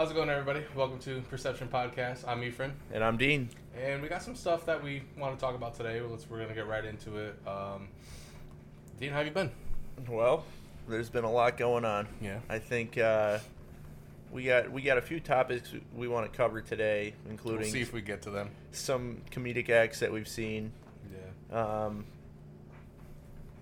How's it going, everybody? Welcome to Perception Podcast. I'm Ephraim, And I'm Dean. and we got some stuff that we want to talk about today. Let's we're gonna get right into it. Um, Dean, how have you been? Well, there's been a lot going on. Yeah. I think uh, we got we got a few topics we want to cover today, We'll including see if we get to them. some comedic acts that we've seen, Yeah. um,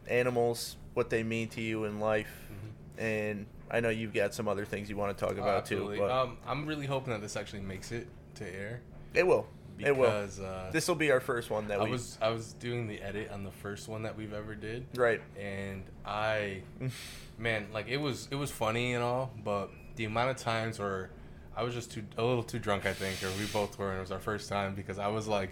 animals, what they mean to you in life, Mm-hmm. and I know you've got some other things you want to talk about too. But Um, I'm really hoping that this actually makes it to air it will. It will. uh, This will be our first one that I we. was I was doing the edit on the first one that we've ever did. right. and I, man, like it was it was funny and all, but the amount of times where I was just too a little too drunk, I think, or we both were, and it was our first time because I was like,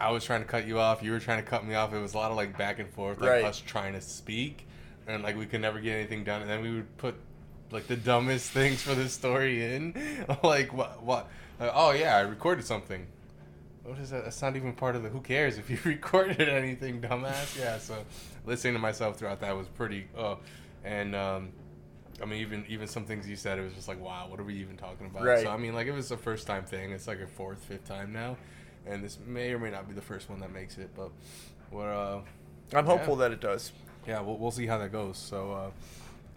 I was trying to cut you off, you were trying to cut me off. It was a lot of like back and forth, like Right. us trying to speak, and like we could never get anything done, and then we would put like the dumbest things for the story in, like what what, oh yeah, I recorded something. What is that? That's not even part of the. Who cares if you recorded anything, dumbass? Yeah. So, listening to myself throughout that was pretty. Oh, and um, I mean, even even some things you said, it was just like, wow, what are we even talking about? Right. So I mean, like it was a first time thing. It's like a fourth, fifth time now, and this may or may not be the first one that makes it, but we're uh, I'm hopeful yeah. that it does. yeah, we'll, we'll see how that goes. So, uh,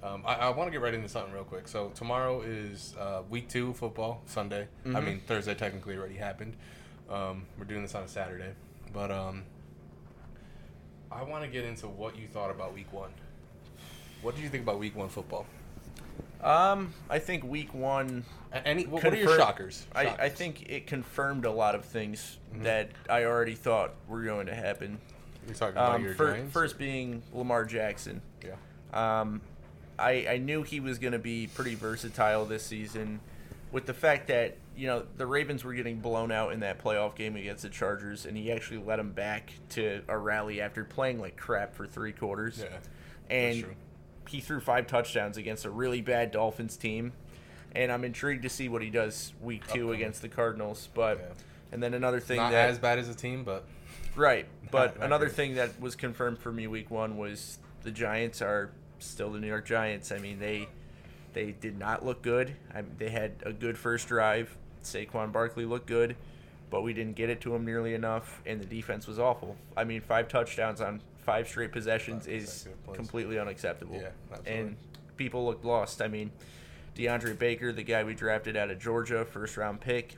um, I, I want to get right into something real quick. So, tomorrow is uh, week two football, Sunday. I Mhm. mean, Thursday technically already happened. Um, we're doing this on a Saturday. But um, I want to get into what you thought about week one. What did you think about week one football? Um, I think week one Any, what, what are your confirm- shockers? I, I think it confirmed a lot of things Mhm. that I already thought were going to happen. You're talking about Um, your fir- first being Lamar Jackson. Yeah. Um, I, I knew he was going to be pretty versatile this season with the fact that, you know, the Ravens were getting blown out in that playoff game against the Chargers, and he actually led them back to a rally after playing like crap for three quarters. Yeah. and he threw five touchdowns against a really bad Dolphins team. And I'm intrigued to see what he does week two Upcoming. against the Cardinals. But Yeah. and then another thing Not that as bad as a team, but right, but not another great. thing that was confirmed for me week one was the Giants are still the New York Giants. I mean they they did not look good. I, they had a good first drive. Saquon Barkley looked good, but we didn't get it to him nearly enough, and the defense was awful. I mean, five touchdowns on five straight possessions is completely unacceptable. Yeah, absolutely. and people looked lost. I mean, DeAndre Baker, the guy we drafted out of Georgia, first round pick,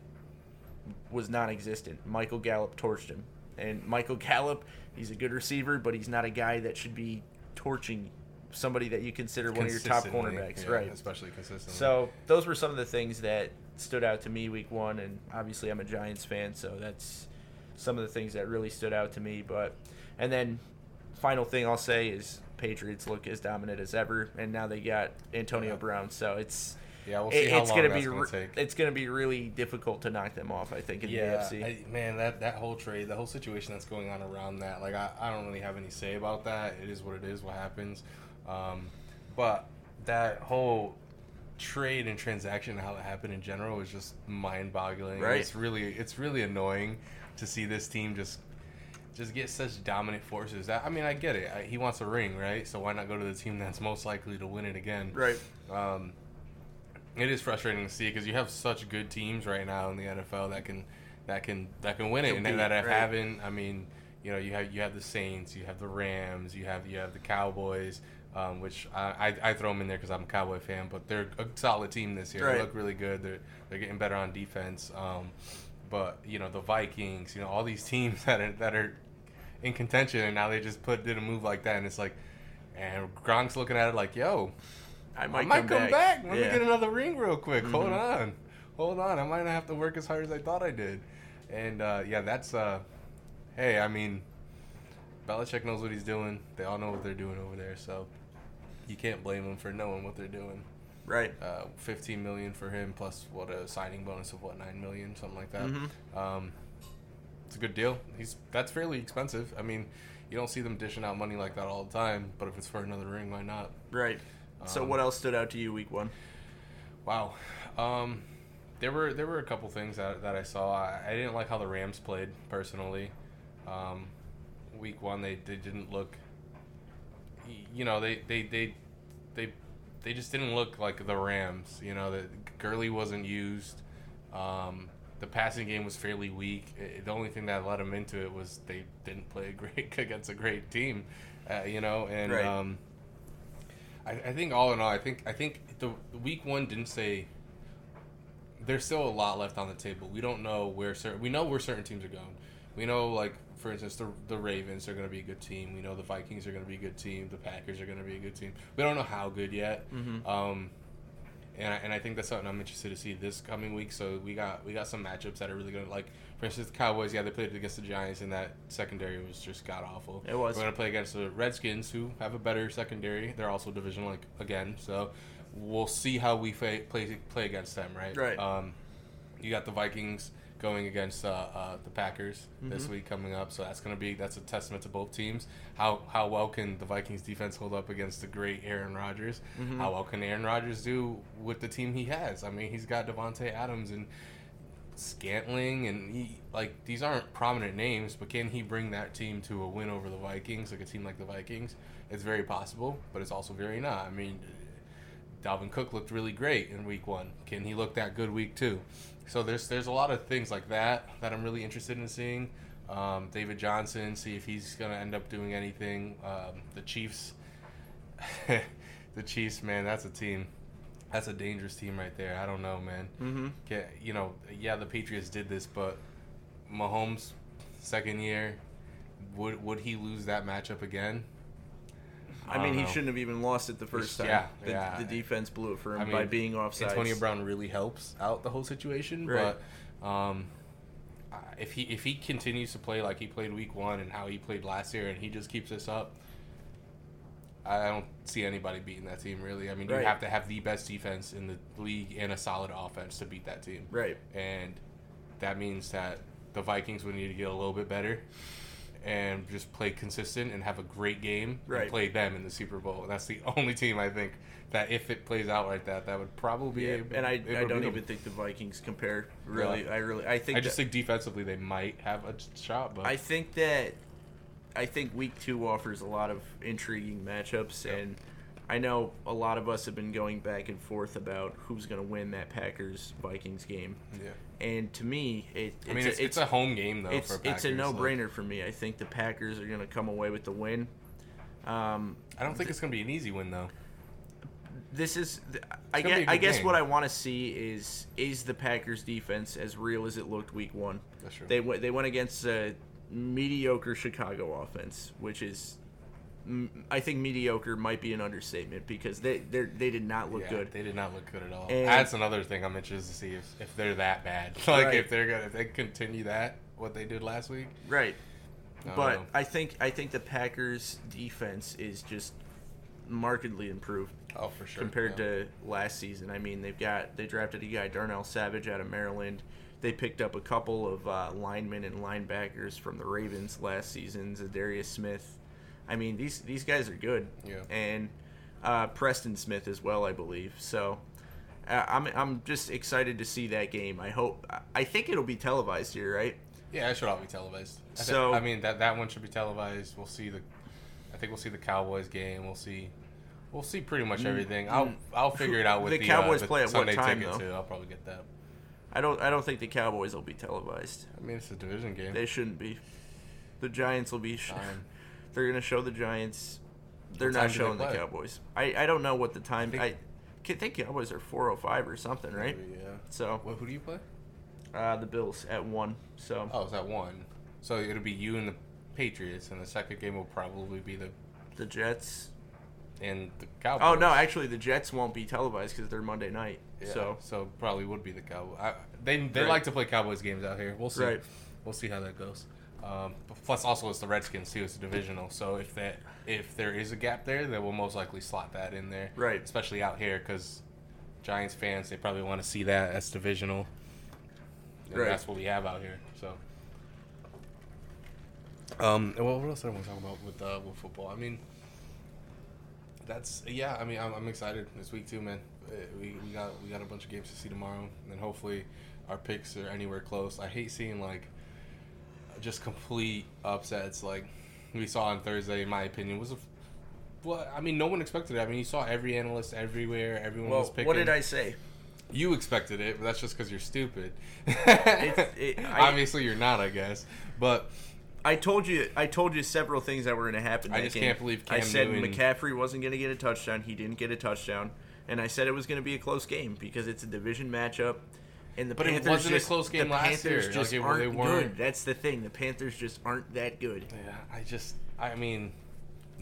was non-existent. Michael Gallup torched him, and Michael Gallup, he's a good receiver, but he's not a guy that should be torching somebody that you consider one of your top cornerbacks, yeah, right? Especially consistently. So those were some of the things that stood out to me week one, and obviously I'm a Giants fan, so that's some of the things that really stood out to me. But and then final thing I'll say is Patriots look as dominant as ever, and now they got Antonio Yeah. Brown, so it's yeah, we'll see it- how it's long gonna that's be gonna take. it's gonna be really difficult to knock them off. I think in yeah, the AFC. I, man, that that whole trade, the whole situation that's going on around that, like I, I don't really have any say about that. It is what it is, what happens. Um, but that whole trade and transaction, and how it happened in general, was just mind-boggling. Right. It's really, it's really annoying to see this team just. Just get such dominant forces. I I mean, I get it. I, he wants a ring, right? So why not go to the team that's most likely to win it again? right. Um, it is frustrating to see because you have such good teams right now in the NFL that can that can that can win it Compete, and that have right. haven't. I mean, you know, you have you have the Saints, you have the Rams, you have you have the Cowboys, um, which I, I, I throw them in there because I'm a Cowboy fan, but they're a solid team this year. Right. They look really good. They're they're getting better on defense. Um, but you know the Vikings, you know all these teams that are that are in contention, and now they just put did a move like that, and it's like, and Gronk's looking at it like, yo, I I might, might, come, back. Let me get another ring real quick. Hold Mhm. on. Hold on. I might not have to work as hard as I thought I did. And uh, yeah, that's uh hey, I mean Belichick knows what he's doing. They all know what they're doing over there, so you can't blame them for knowing what they're doing. Right. Uh, 15 million for him plus what a signing bonus of what 9 million, something like that. Mhm. Um, it's a good deal. He's that's fairly expensive. I mean, you don't see them dishing out money like that all the time, but if it's for another ring, why not? Right. So Um, what else stood out to you week one? Wow. Um, there were there were a couple things that, that I saw. I, I didn't like how the Rams played personally. Um, week one they, they didn't look. You know they they they they they just didn't look like the Rams. You know, that Gurley wasn't used. Um, the passing game was fairly weak. It, the only thing that led them into it was they didn't play great against a great team. Uh, you know, and Right. um, I, I think all in all, I think I think the week one didn't say. There's still a lot left on the table. We don't know where certain. We know where certain teams are going. We know, like for instance, the the Ravens are going to be a good team. We know the Vikings are going to be a good team. The Packers are going to be a good team. We don't know how good yet. Mhm. Um, and I, and I think that's something I'm interested to see this coming week. So we got we got some matchups that are really going to like, for instance, the Cowboys. Yeah, they played against the Giants, and that secondary was just god awful. It was. We're going to play against the Redskins, who have a better secondary. They're also division like again. So we'll see how we fa- play play against them. Right. Right. Um, you got the Vikings going against uh, uh, the Packers this Mhm. week coming up, so that's gonna be that's a testament to both teams. How how well can the Vikings defense hold up against the great Aaron Rodgers? Mhm. How well can Aaron Rodgers do with the team he has? I mean, he's got Davante Adams and Scantling, and he like these aren't prominent names, but can he bring that team to a win over the Vikings, like a team like the Vikings? It's very possible, but it's also very not. I mean, Dalvin Cook looked really great in week one. Can he look that good week two? So there's there's a lot of things like that that I'm really interested in seeing. Um, David Johnson, see if he's gonna end up doing anything. Um, the Chiefs, the Chiefs, man, that's a team. That's a dangerous team right there. I don't know, man. Mm-hmm. Get, you know, yeah, the Patriots did this, but Mahomes, second year, would would he lose that matchup again? I, don't mean, he know. shouldn't have even lost it the first time. Yeah, the, yeah. the defense blew it for him I mean, by being offside. Antonio Brown really helps out the whole situation, Right. but um, if he if he continues to play like he played week one and how he played last year, and he just keeps this up, I don't see anybody beating that team. Really, I mean, you have to have the best defense in the league and a solid offense to beat that team, Right. and that means that the Vikings would need to get a little bit better. And just play consistent and have a great game Right. and play them in the Super Bowl. And that's the only team I think that if it plays out like that, that would probably be Yeah, able- and I, I don't even think the Vikings compare. Really, I really, I think I just that- think defensively they might have a shot, but I think that I think week two offers a lot of intriguing matchups, Yeah. and I know a lot of us have been going back and forth about who's going to win that Packers Vikings game. yeah. And to me, it, it's I mean, a, it's, it's a home game though. it's, it's a no-brainer for me. I think the Packers are going to come away with the win. Um, I don't think it's gonna be an easy win though. this is I guess I guess game. what I want to see is is the Packers defense as real as it looked week 1. That's true. They went they went against a mediocre Chicago offense, which is I think mediocre might be an understatement because they they they did not look yeah, good. They did not look good at all. And- That's another thing I'm interested to see if, if they're that bad. like Right. if they're gonna if they continue that what they did last week. Right. I But know. I think I think the Packers defense is just markedly improved oh for sure compared yeah. to last season. I mean, they've got they drafted a guy Darnell Savage out of Maryland. They picked up a couple of uh, linemen and linebackers from the Ravens last season. Za'Darius Smith. I mean, these these guys are good. Yeah. And uh, Preston Smith as well, I believe. So. Uh, I'm I'm just excited to see that game. I hope I think it'll be televised here, right? Yeah, it should all be televised. I So- I mean that that one should be televised. We'll see the, I think we'll see the Cowboys game. We'll see, we'll see pretty much everything. I'll mm. I'll figure it out with The the, Cowboys uh, the play at what time, ticket though? too. I'll probably get that. I don't I don't think the Cowboys will be televised. I mean it's a division game. They shouldn't be. The Giants will be. Sh- They're gonna show the Giants. They're What not do they showing the? Cowboys. I, I don't know what the time. think- I, think Cowboys are four oh five or something, right? Maybe, yeah. So Well, who do you play? uh, the Bills at one. So Oh, it's at one. So it'll be you and the Patriots, and the second game will probably be the the Jets. and the Cowboys. Oh no, actually the Jets won't be televised because they're Monday night. Yeah, So so probably would be the Cowboys. I, they they Right. like to play Cowboys games out here. We'll see. Right. We'll see how that goes. Um, plus, also it's the Redskins too. It's a divisional. So if that if there is a gap there, then we'll most likely slot that in there. Right. Especially out here because Giants fans they probably want to see that as divisional. And Right. That's what we have out here. So. Um. Well, what else do I want to talk about with uh, with football? I mean, that's yeah. I mean, I'm, I'm excited this week too, man. Uh, We, we got we got a bunch of games to see tomorrow, and hopefully our picks are anywhere close. I hate seeing like just complete upsets like we saw on Thursday. In my opinion, was a well, I mean, no one expected it. I mean, you saw every analyst everywhere. Everyone was picking. what did I say? You expected it, but that's just because you're stupid. it- I- Obviously, you're not, I guess. But I told you. I told you several things that were going to happen. I just game. can't believe I said Newton- McCaffrey wasn't going to get a touchdown. He didn't get a touchdown, and I said it was going to be a close game because it's a division matchup. And the But it Panthers wasn't a just, close game the last Panthers year. Just it- they aren't weren't- good. That's the thing. The Panthers just aren't that good. yeah, I just, I mean,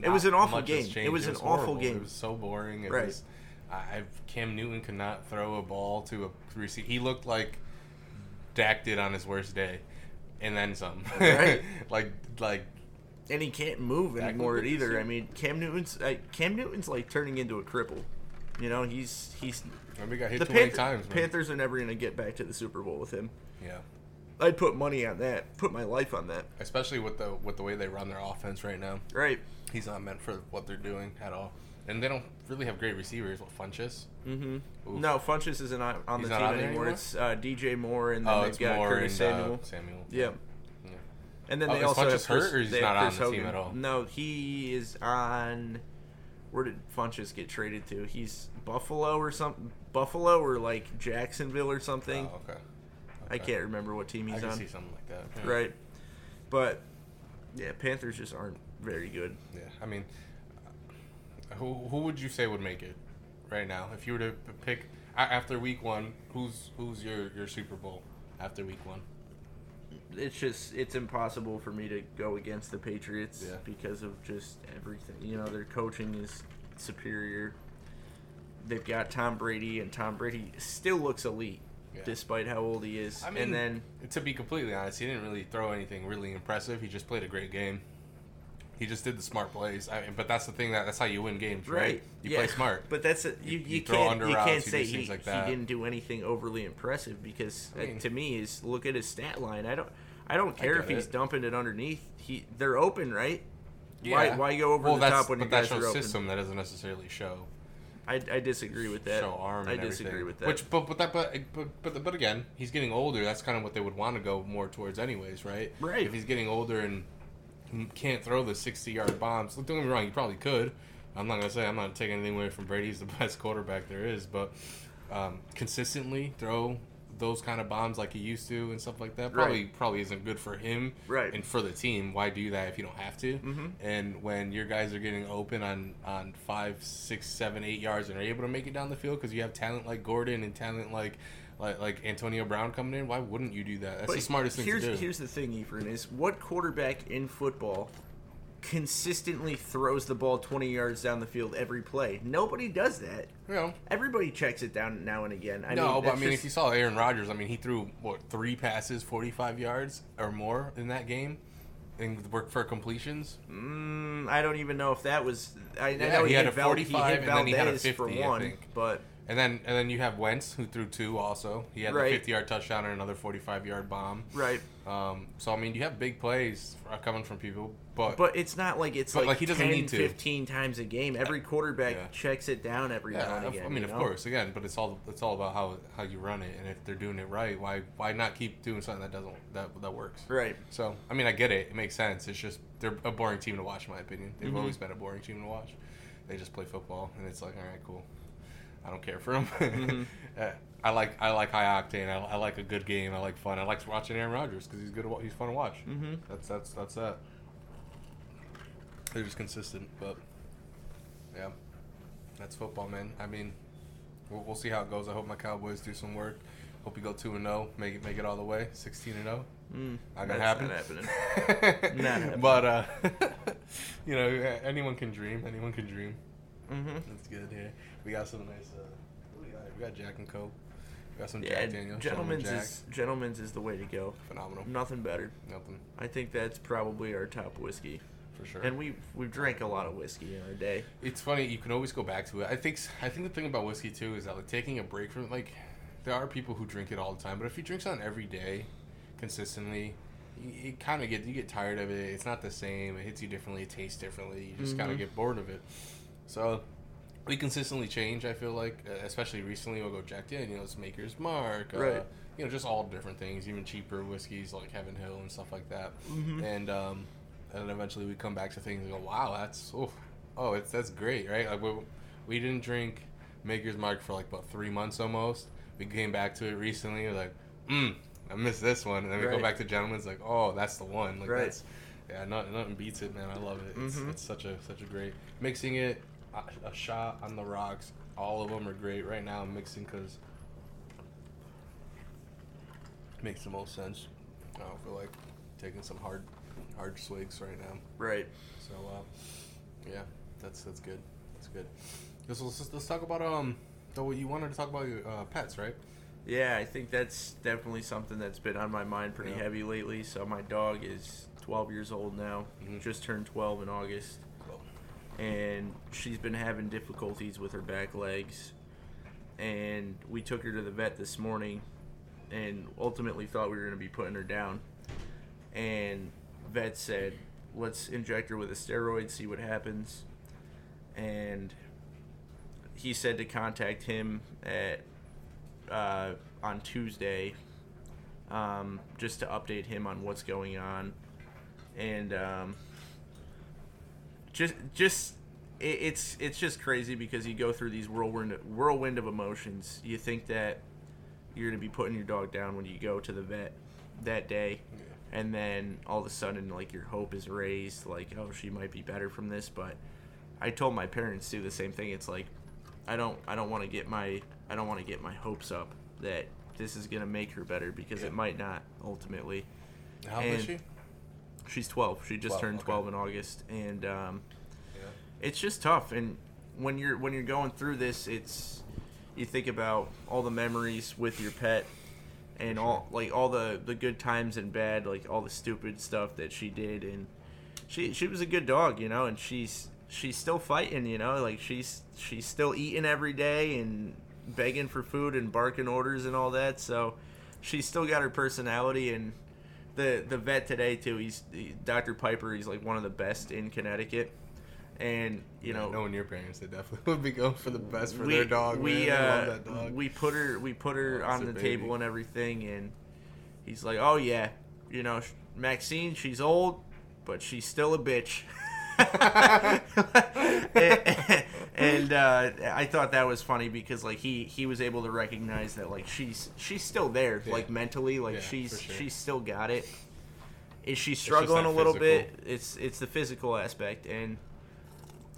It was an awful much has game. It was an awful game. It was so boring. It Right. was. I, I Cam Newton could not throw a ball to a receiver. He looked like Dak did on his worst day, and then some. Right. like, like And he can't move Dak anymore looked good this either. I mean, Cam Newton's uh, Cam Newton's like turning into a cripple. You know, he's he's got hit the too Panther- times. Man. Panthers are never going to get back to the Super Bowl with him. Yeah. I'd put money on that. Put my life on that. Especially with the with the way they run their offense right now. Right. He's not meant for what they're doing at all. And they don't really have great receivers. What Funchess? Mm-hmm. Oof. No, Funchess isn't on, the team on anymore. anymore? It's uh, DJ Moore and then Oh, they've it's got more Curtis and Samuel. Uh, Samuel. yeah. Yeah. And then Oh, they also Funchess have Chris, hurt, or he's not on the team at all? No, he is on. Where did Funchess get traded to? He's Buffalo or something. Buffalo or like Jacksonville or something. Oh, okay. I can't remember what team I he's can on. see something like that. Yeah. Right. But yeah, Panthers just aren't very good. Yeah. I mean, who who would you say would make it right now if you were to pick after week one? Who's who's your your Super Bowl after week one? It's just it's impossible for me to go against the Patriots Yeah. because of just everything. You know, their coaching is superior. They've got Tom Brady, and Tom Brady still looks elite Yeah. despite how old he is. I mean, and then to be completely honest, he didn't really throw anything really impressive. He just played a great game. He just did the smart plays. I mean, but that's the thing that that's how you win games, right? right, You yeah. play smart. But that's a, you. You- You, can't. You routes, can't say he, like that. he didn't do anything overly impressive because I uh, to me is look at his stat line. I don't. I don't care if he's it. dumping it underneath. He they're open, right? Why Yeah. why go over well, the top when but that guys shows are open? system that doesn't necessarily show I, I disagree with that. show arm. I disagree everything. with that. Which, but but that but, but but but again, he's getting older. That's kind of what they would want to go more towards, anyways, right? Right. If he's getting older and can't throw the sixty-yard bombs, don't get me wrong, he probably could. I'm not gonna say I'm not taking anything away from Brady. He's the best quarterback there is, but um, consistently throw those kind of bombs like he used to and stuff like that probably probably isn't good for him Right. and for the team. Why do that if you don't have to? Mhm. And when your guys are getting open on on five, six, seven, eight yards and are able to make it down the field because you have talent like Gordon and talent like like like Antonio Brown coming in, why wouldn't you do that? That's But the smartest thing here's, to do. Here's the thing, Ephraim, is what quarterback in football consistently throws the ball 20 yards down the field every play? Nobody does that. you know, Everybody checks it down now and again. I no, mean, but I mean, just- if you saw Aaron Rodgers, I mean, he threw what three passes, forty-five yards or more in that game, and worked for completions. Mm, I don't even know if that was. I, Yeah, know he he, had hit a Val- 45 he and then he had a Valdes for 50, I one, think. but And then and then you have Wentz who threw two also. He had Right. the fifty-yard touchdown and another forty-five-yard bomb. right. Um, so I mean, you have big plays uh, coming from people, but But it's not like it's like, like, he doesn't 10, need to. 15 times a game. Every quarterback Yeah. checks it down every now yeah, and again. I mean, of know? course, again, but it's all it's all about how how you run it, and if they're doing it right, why why not keep doing something that doesn't that that works? Right. So I mean, I get it; it makes sense. It's just they're a boring team to watch, in my opinion. They've Mhm. always been a boring team to watch. They just play football, and it's like, all right, cool. I don't care for them. Mhm. I like I like high octane. I, I like a good game. I like fun. I like watching Aaron Rodgers because he's good. To, he's fun to watch. Mhm. That's that's that's that. They're just consistent, but yeah, that's football, man. I mean, we'll, we'll see how it goes. I hope my Cowboys do some work. Hope you go two and zero, make it make it all the way, sixteen and zero. Mm, Not gonna that's happen. Not happening. Not happening. But uh, you know, anyone can dream. Anyone can dream. mm-hmm. That's good. Yeah, we got some nice. Uh, we got? We got Jack and Coke. We got some Yeah, Jack Daniels. gentlemen's Jack. is gentlemen's is the way to go. phenomenal. Nothing better. Nothing I think that's probably our top whiskey. for sure. And we we've drank a lot of whiskey in our day. It's funny. You can always go back to it. I think. I think the thing about whiskey too is that like taking a break from it, like there are people who drink it all the time, but if you drink something every day, consistently, you, you kind of get you get tired of it. It's not the same. It hits you differently. It tastes differently. You just kind Mhm. of get bored of it. So we consistently change. I feel like, uh, especially recently, we'll go Jack Daniels, you know, it's Maker's Mark, uh, Right. You know, just all different things, even cheaper whiskeys like Heaven Hill and stuff like that. Mhm. And um, and eventually we come back to things and go, wow, that's oh, oh, it's that's great, right? Like we, we didn't drink Maker's Mark for like about three months almost. We came back to it recently. We're like, mm, I missed this one, and then we Right. go back to Gentleman's. Like, oh, that's the one. Like Right. that's yeah, nothing, nothing beats it, man. I love it. It's, Mhm. it's such a such a great mixing it. A, shot on the rocks. All of them are great right now. I'm mixing because makes the most sense. I don't feel like taking some hard hard swigs right now. Right. So uh, yeah, that's that's good. That's good. Let's, let's, let's talk about um. Though you wanted to talk about your uh, pets, right? Yeah, I think that's definitely something that's been on my mind pretty Yeah. heavy lately. So my dog is 12 years old now. Mhm. Just turned 12 in August. And she's been having difficulties with her back legs. And we took her to the vet this morning, and ultimately thought we were going to be putting her down. And vet said, "Let's inject her with a steroid, see what happens." And he said to contact him at uh, on Tuesday, um, just to update him on what's going on, and. Um, just just it, it's it's just crazy because you go through these whirlwind whirlwind of emotions. You think that you're gonna be putting your dog down when you go to the vet that day, and then all of a sudden like your hope is raised, like oh she might be better from this. But I told my parents do the same thing. It's like I don't I don't want to get my I don't want to get my hopes up that this is gonna make her better because Yeah. it might not ultimately. How old is she? She's 12. She just 12, turned okay. 12 in August, and um, Yeah. it's just tough. And when you're when you're going through this, it's you think about all the memories with your pet, and all like all the the good times and bad, like all the stupid stuff that she did. And she she was a good dog, you know, and she's she's still fighting, you know, like she's she's still eating every day and begging for food and barking orders and all that. So she's still got her personality and the the vet today too. He's he, Dr. Piper. He's like one of the best in Connecticut, and you know knowing your parents, they definitely would be going for the best for we their dog. we. Uh, dog. we put her we put her Oh, on the table and everything, and he's like, oh yeah, you know Maxine, she's old, but she's still a bitch. and uh, I thought that was funny because like he he was able to recognize that like she's she's still there Yeah. like mentally like Yeah, she's sure. she's still got it. Is she struggling a little physical. bit? It's it's the physical aspect and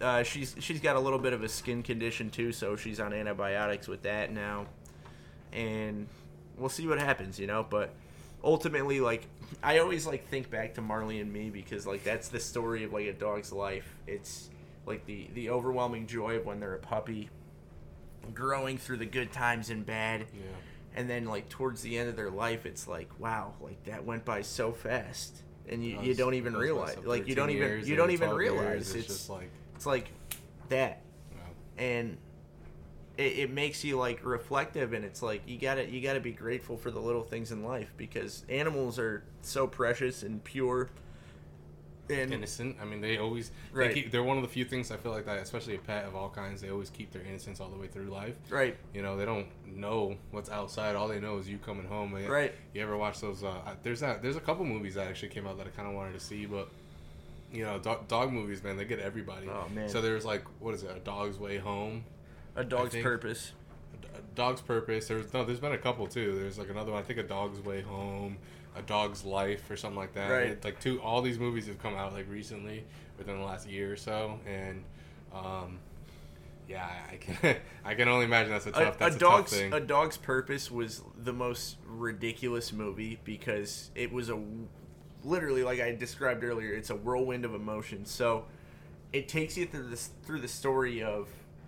uh, she's she's got a little bit of a skin condition too, so she's on antibiotics with that now, and we'll see what happens, you know. But ultimately, like I always like think back to Marley and Me because like that's the story of like a dog's life. It's like the the overwhelming joy of when they're a puppy, growing through the good times and bad, yeah. and then like towards the end of their life, it's like wow, like that went by so fast, and you, you don't even realize, like you don't even you don't even 12 years, realize it's, just like it's like that wow. and it, it makes you like reflective and it's like you gotta you gotta be grateful for the little things in life because animals are so precious and pure and innocent. I mean, they always Right. They keep, they're one of the few things I feel like that, especially a pet of all kinds. They always keep their innocence all the way through life. right You know, they don't know what's outside. All they know is you coming home. Like, Right. You ever watch those? Uh, there's that. There's a couple movies that actually came out that I kind of wanted to see, but you know, dog, dog movies, man, they get everybody. Oh, man. So there's like, what is it? A Dog's Way Home. A dog's purpose A Dog's Purpose. There's no. There's been a couple too. There's like another one. I think A Dog's Way Home, A Dog's Life, or something like that. Right. It- like two. All these movies have come out like recently, within the last year or so, and um, yeah, I can. I can only imagine that's a a, tough. a That's a, dog's tough thing. a dog's purpose was the most ridiculous movie because it was a literally like I described earlier. It's a whirlwind of emotions. So it takes you through this through the story of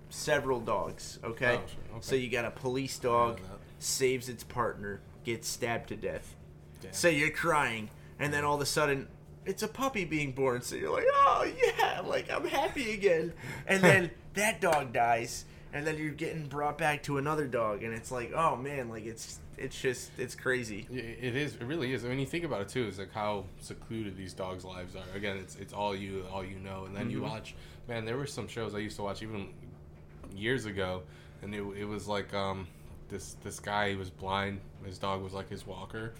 several dogs. Okay, Oh, sure. Okay. so you got a police dog saves its partner, gets stabbed to death. Damn. So you're crying, and then all of a sudden. It's a puppy being born, so you're like, oh yeah, like I'm happy again. And then that dog dies, and then you're getting brought back to another dog, and it's like, oh man, like it's it's just it's crazy. It is. It really is. I mean, you think about it too. It's like how secluded these dogs' lives are. Again, it's it's all you, all you know. And then you Mhm. watch. Man, there were some shows I used to watch even years ago, and it, it was like um this this guy he was blind. His dog was like his walker,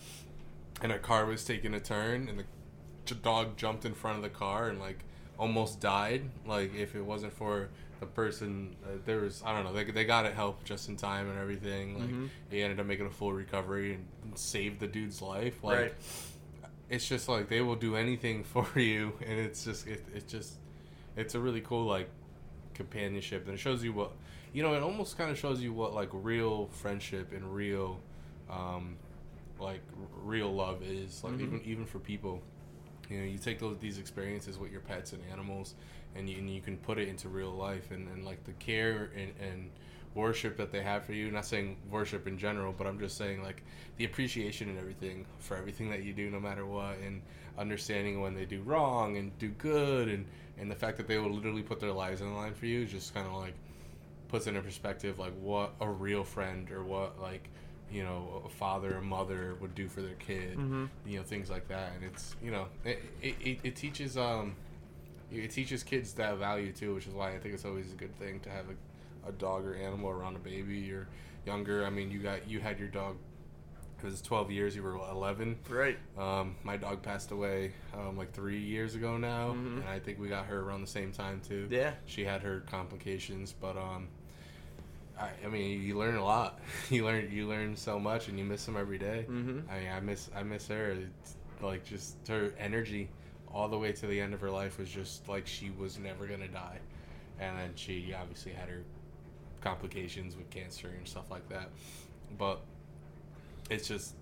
and a car was taking a turn, and the dog jumped in front of the car and like almost died. Like if it wasn't for the person, uh, there was I don't know. They, they got it help just in time and everything. Like Mhm. he ended up making a full recovery and saved the dude's life. Like Right. it's just like they will do anything for you, and it's just it, it just it's a really cool like companionship, and it shows you what you know. It almost kind of shows you what like real friendship and real um, like r- real love is like Mhm. even even for people you know you take those these experiences with your pets and animals and you, and you can put it into real life and, and like the care and, and worship that they have for you not saying worship in general but i'm just saying like the appreciation and everything for everything that you do no matter what and understanding when they do wrong and do good and and the fact that they will literally put their lives on the line for you just kind of like puts into perspective like what a real friend or what like you know a father or mother would do for their kid Mhm. you know things like that. And it's you know it, it, it, it teaches um it teaches kids that value too which is why i think it's always a good thing to have a, a dog or animal around a baby. Or younger. I mean you got you had your dog was 12 years you were 11 Right. um, my dog passed away um, like three years ago now Mhm. and i think we got her around the same time too Yeah. she had her complications but um I, I mean you learn a lot you learn you learn so much and you miss them every day Mhm. I mean I miss I miss her it's like just her energy all the way to the end of her life was just like she was never gonna die and then she obviously had her complications with cancer and stuff like that but it's just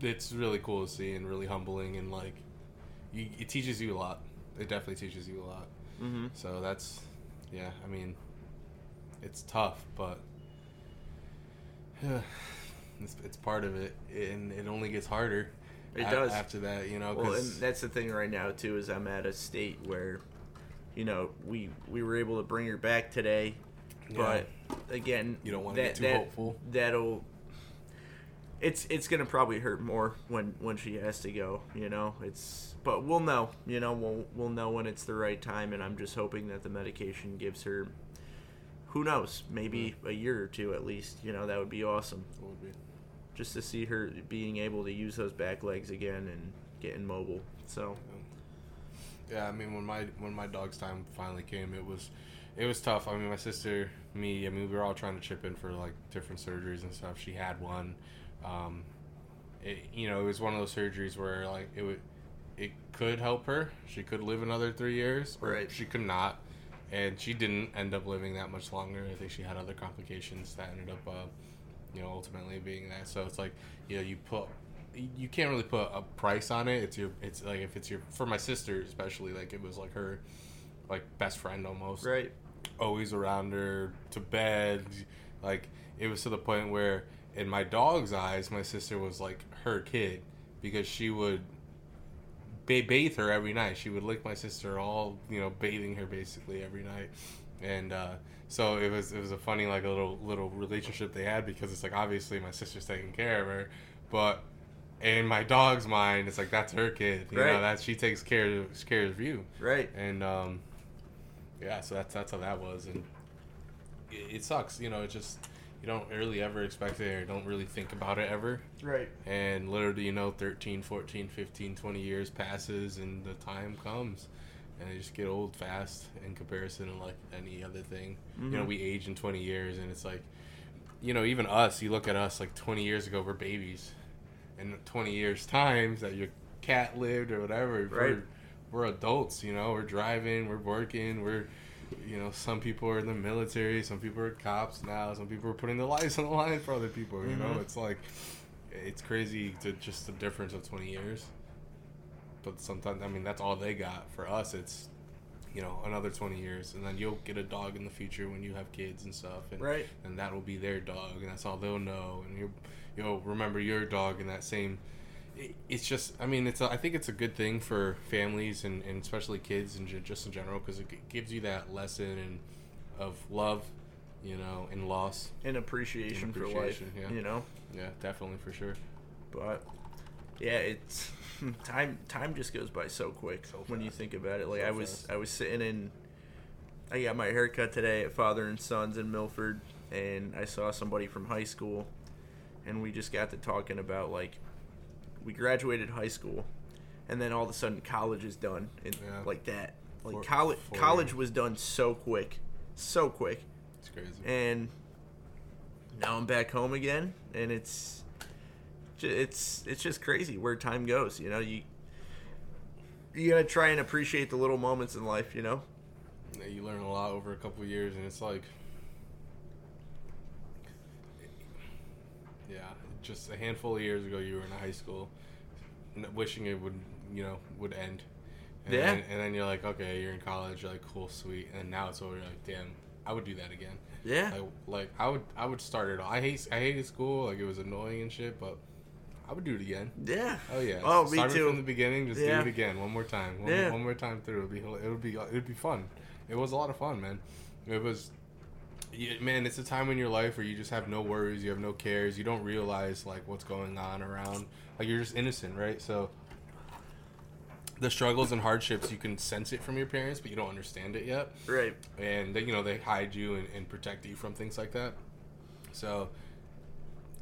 it's really cool to see and really humbling and like you, it teaches you a lot it definitely teaches you a lot Mm-hmm. so that's, yeah. I mean, it's tough, but yeah, it's, it's part of it, and it only gets harder. It a- does. after that, you know. Well, and that's the thing right now too is I'm at a state where, you know, we we were able to bring her back today, but again, You don't wanna that, get too that, hopeful. That'll. It's it's gonna probably hurt more when when she has to go. You know, it's but we'll know. You know, we'll we'll know when it's the right time, and I'm just hoping that the medication gives her. Who knows? Maybe a year or two at least. You know, that would be awesome it would be- just to see her being able to use those back legs again and getting mobile. So. Yeah, I mean when my when my dog's time finally came, it was it was tough. I mean my sister, me, I mean we were all trying to chip in for like different surgeries and stuff. She had one. Um, it, you know, it was one of those surgeries where like it would it could help her. She could live another three years, or Right. she could not. And she didn't end up living that much longer. I think she had other complications that ended up, uh, you know, ultimately being that. So it's like, you know, you put you can't really put a price on it. It's your, it's like if it's your, for my sister especially, like it was like her, like best friend almost. Right. Always around her to bed, like it was to the point where, in my dog's eyes, my sister was like her kid because she would ba- bathe her every night. She would lick my sister, all you know, bathing her basically every night, and uh, so it was it was a funny like a little little relationship they had because it's like obviously my sister's taking care of her, but in my dog's mind, it's like that's her kid. You Right. know that she takes care of care of you, Right. and um, yeah, so that's that's how that was, and it, it sucks. You know, it just you don't really ever expect it or don't really think about it ever Right. and literally you know 13 14 15 20 years passes and the time comes and they just get old fast in comparison to like any other thing you know Mhm. we age in 20 years and it's like you know even us you look at us like 20 years ago we're babies And 20 years times that your cat lived or whatever Right. we're, we're adults you know we're driving we're working we're you know some people are in the military some people are cops now some people are putting their lives on the line for other people you know Mhm. it's like it's crazy to just the difference of 20 years but sometimes i mean that's all they got for us it's you know another 20 years and then you'll get a dog in the future when you have kids and stuff and, Right. and that will be their dog and that's all they'll know and you'll you'll remember your dog in that same it's just i mean it's a, i think it's a good thing for families and, and especially kids and ju- just in general because it g- gives you that lesson and of love you know and loss And appreciation, And for life. yeah. You know. yeah definitely for sure But yeah, it's time. Time just goes by so quick So when you think about it. Like So I was, fast. I was sitting in. I got my haircut today at Father and Sons in Milford, and I saw somebody from high school, and we just got to talking about like, we graduated high school, and then all of a sudden college is done, and Yeah. like that, Like Four- college, four college years. was done so quick, so quick, It's crazy. and now I'm back home again, and it's, it's it's just crazy where time goes. You know, you you gotta try and appreciate the little moments in life. You know. Yeah, you learn a lot over a couple of years, and it's like, yeah, just a handful of years ago, you were in high school, wishing it would, you know, would end. And Yeah. Then, and then you're like, okay, you're in college. You're like, cool, sweet. And now it's over. You're like, damn, I would do that again. Yeah. Like, like I would, I would start it. all. I hate, I hated school. Like it was annoying and shit, but I would do it again. Yeah. Oh yeah. Oh, me Start it too. from the beginning. Just Yeah. do it again, one more time. One, Yeah. one more time through. It'll be, it would be, it would be fun. It was a lot of fun, man. It was, man. It's a time in your life where you just have no worries, you have no cares, you don't realize like what's going on around. Like you're just innocent, right? So. The struggles and hardships, you can sense it from your parents, but you don't understand it yet Right. and they, you know they hide you and, and protect you from things like that. So,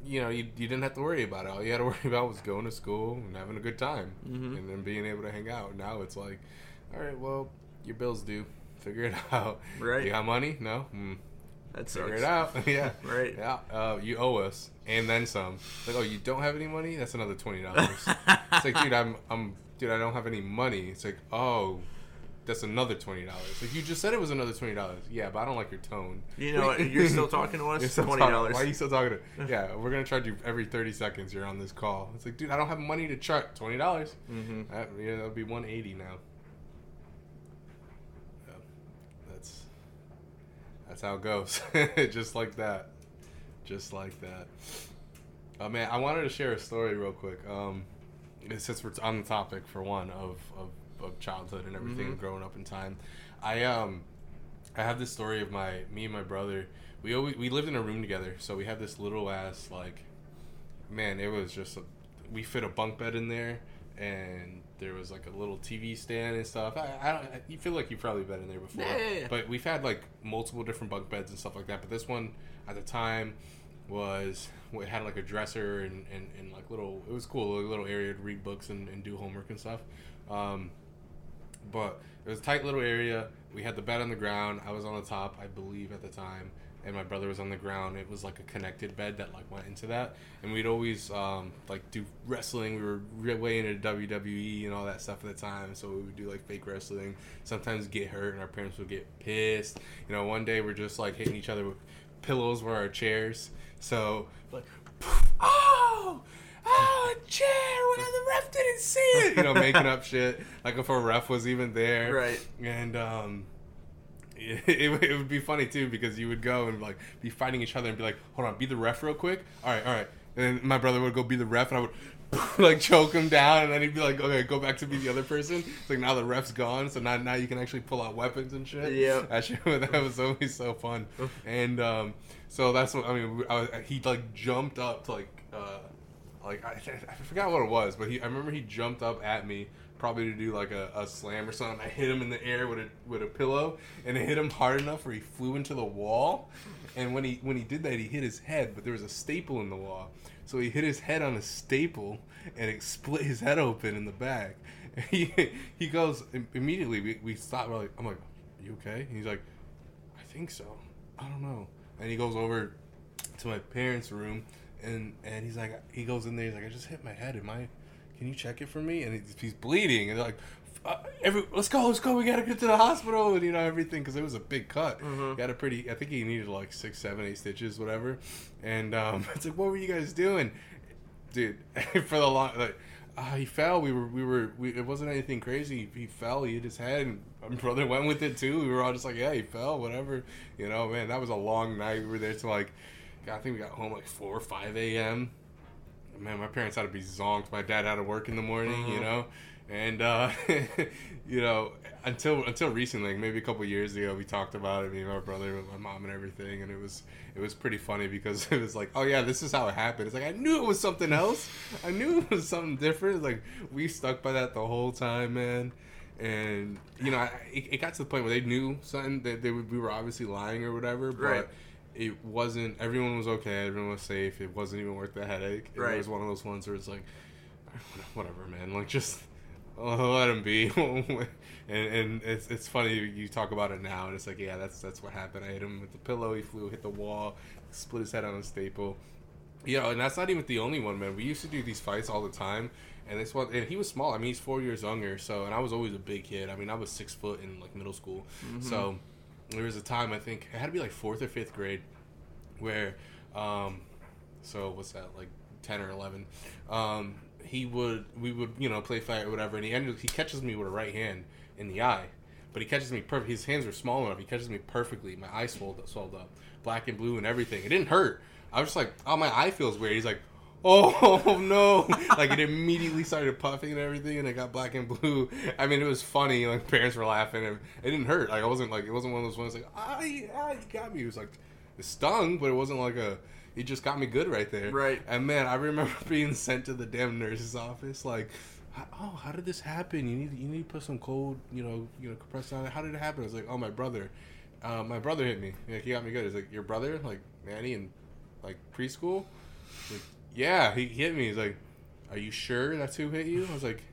you know, you, you didn't have to worry about it. All you had to worry about was going to school and having a good time, Mhm. and then being able to hang out. Now it's like, all right, well, your bills due. Figure it out. Right. You got money? No. Hmm. That Figure it out. yeah. Right. Yeah. Uh, you owe us, and then some. Like, oh, you don't have any money? That's another twenty dollars. it's like, dude, I'm, I'm, dude, I don't have any money. It's like, oh, that's another twenty dollars. Like you just said, it was another twenty dollars. Yeah, but I don't like your tone. You know what? You're still talking to us? $20. Why are you still talking to? Yeah, we're gonna charge you every thirty seconds. You're on this call. It's like, dude, I don't have money to charge. Twenty dollars. Mm-hmm. That, yeah, that'll be one eighty now. Yeah, that's that's how it goes. Just like that. Just like that. Oh man, I wanted to share a story real quick. Um, since we're on the topic for one of of, of childhood and everything, Mhm. growing up in time, I um, I have this story of my me and my brother. We always we lived in a room together, so we had this little ass like, man, it was just a, we fit a bunk bed in there, and there was like a little TV stand and stuff. I, I don't. You feel like you've probably been in there before, Yeah, yeah, yeah. but we've had like multiple different bunk beds and stuff like that. But this one at the time was it had like a dresser and, and, and like little it was cool a little area to read books and, and do homework and stuff um, but it was a tight little area we had the bed on the ground i was on the top i believe at the time and my brother was on the ground it was like a connected bed that like went into that. And we'd always um, like do wrestling. We were re- way into wwe and all that stuff at the time so we would do like fake wrestling. Sometimes get hurt and our parents would get pissed. You know one day we're just like hitting each other with pillows were our chairs. So like oh oh a chair when the ref didn't see it. You know making up shit. Like if a ref was even there. Right. and um it, it, would- it would be funny too because you would go and like be fighting each other and be like hold on be the ref real quick? All right all right. And then my brother would go be the ref and i would like choke him down and then he'd be like okay go back to be the other person. It's like now the ref's gone so now now you can actually pull out weapons and shit. Yep. that shit that was always so fun. And um so that's what i mean I was, he like jumped up to like uh like I, I forgot what it was but he i remember he jumped up at me probably to do like a, a slam or something. I hit him in the air with a with a pillow and it hit him hard enough where he flew into the wall. And when he when he did that he hit his head but there was a staple in the wall. So he hit his head on a staple and it split his head open in the back. He he goes immediately we, we stop. We're like i'm like are you okay? And he's like i think so. I don't know. And he goes over to my parents' room, and and he's like, he goes in there, he's like, I just hit my head. Am I? Can you check it for me? And he's, he's bleeding, and they're like, uh, every let's go, let's go, we gotta get to the hospital, and you know everything because it was a big cut. Mhm. Got a pretty, I think he needed like six, seven, eight stitches, whatever. And um, it's like, what were you guys doing, dude? for the long, like. Uh, he fell. We were, we were, we, it wasn't anything crazy. He fell. He hit his head, and my brother went with it too. We were all just like, yeah, he fell, whatever. You know, man, that was a long night. We were there till like God, I think we got home like four or five a.m. Man, my parents had to be zonked. My dad had to work in the morning, you Mhm. know, and uh, you know until until recently, like maybe a couple years ago, we talked about it. Me and my brother, my mom, and everything, and it was it was pretty funny because it was like, oh yeah, this is how it happened. It's like I knew it was something else. I knew it was something different. Like we stuck by that the whole time, man. And you know, I, it, it got to the point where they knew something that they, would- we were obviously lying or whatever, but Right. It wasn't. Everyone was okay. Everyone was safe. It wasn't even worth the headache. It Right. was one of those ones where it's like, whatever, man. Like just oh, let him be. and and it's it's funny you talk about it now, and it's like, yeah, that's that's what happened. I hit him with the pillow. He flew, hit the wall, split his head on a staple. You know, and that's not even the only one, man. We used to do these fights all the time, and this one, and he was small. I mean, he's four years younger, so and I was always a big kid. I mean, I was six foot in like middle school, mm-hmm. so there was a time I think it had to be like fourth or fifth grade, where, um, so what's that like ten or eleven, um, he would we would you know play fight or whatever, and he ended he catches me with a right hand in the eye. But he catches me perfect. His hands are small enough. He catches me perfectly. My eye swelled, swelled up, black and blue and everything. It didn't hurt. I was just like, oh, my eye feels weird. He's like, oh no! like it immediately started puffing and everything, and it got black and blue. I mean, it was funny. Like parents were laughing, and it didn't hurt. Like I wasn't like it wasn't one of those ones like ah, you, ah, you got me. It was like it stung, but it wasn't like a. He just got me good right there. Right. And man, I remember being sent to the damn nurse's office. Like, oh, how did this happen? You need you need to put some cold, you know, you know, compressed on it. How did it happen? I was like, oh, my brother. Uh, my brother hit me. Like, he got me good. He's like, your brother, like Manny, and like preschool. Like, yeah, he hit me. He's like, are you sure that's who hit you? I was like,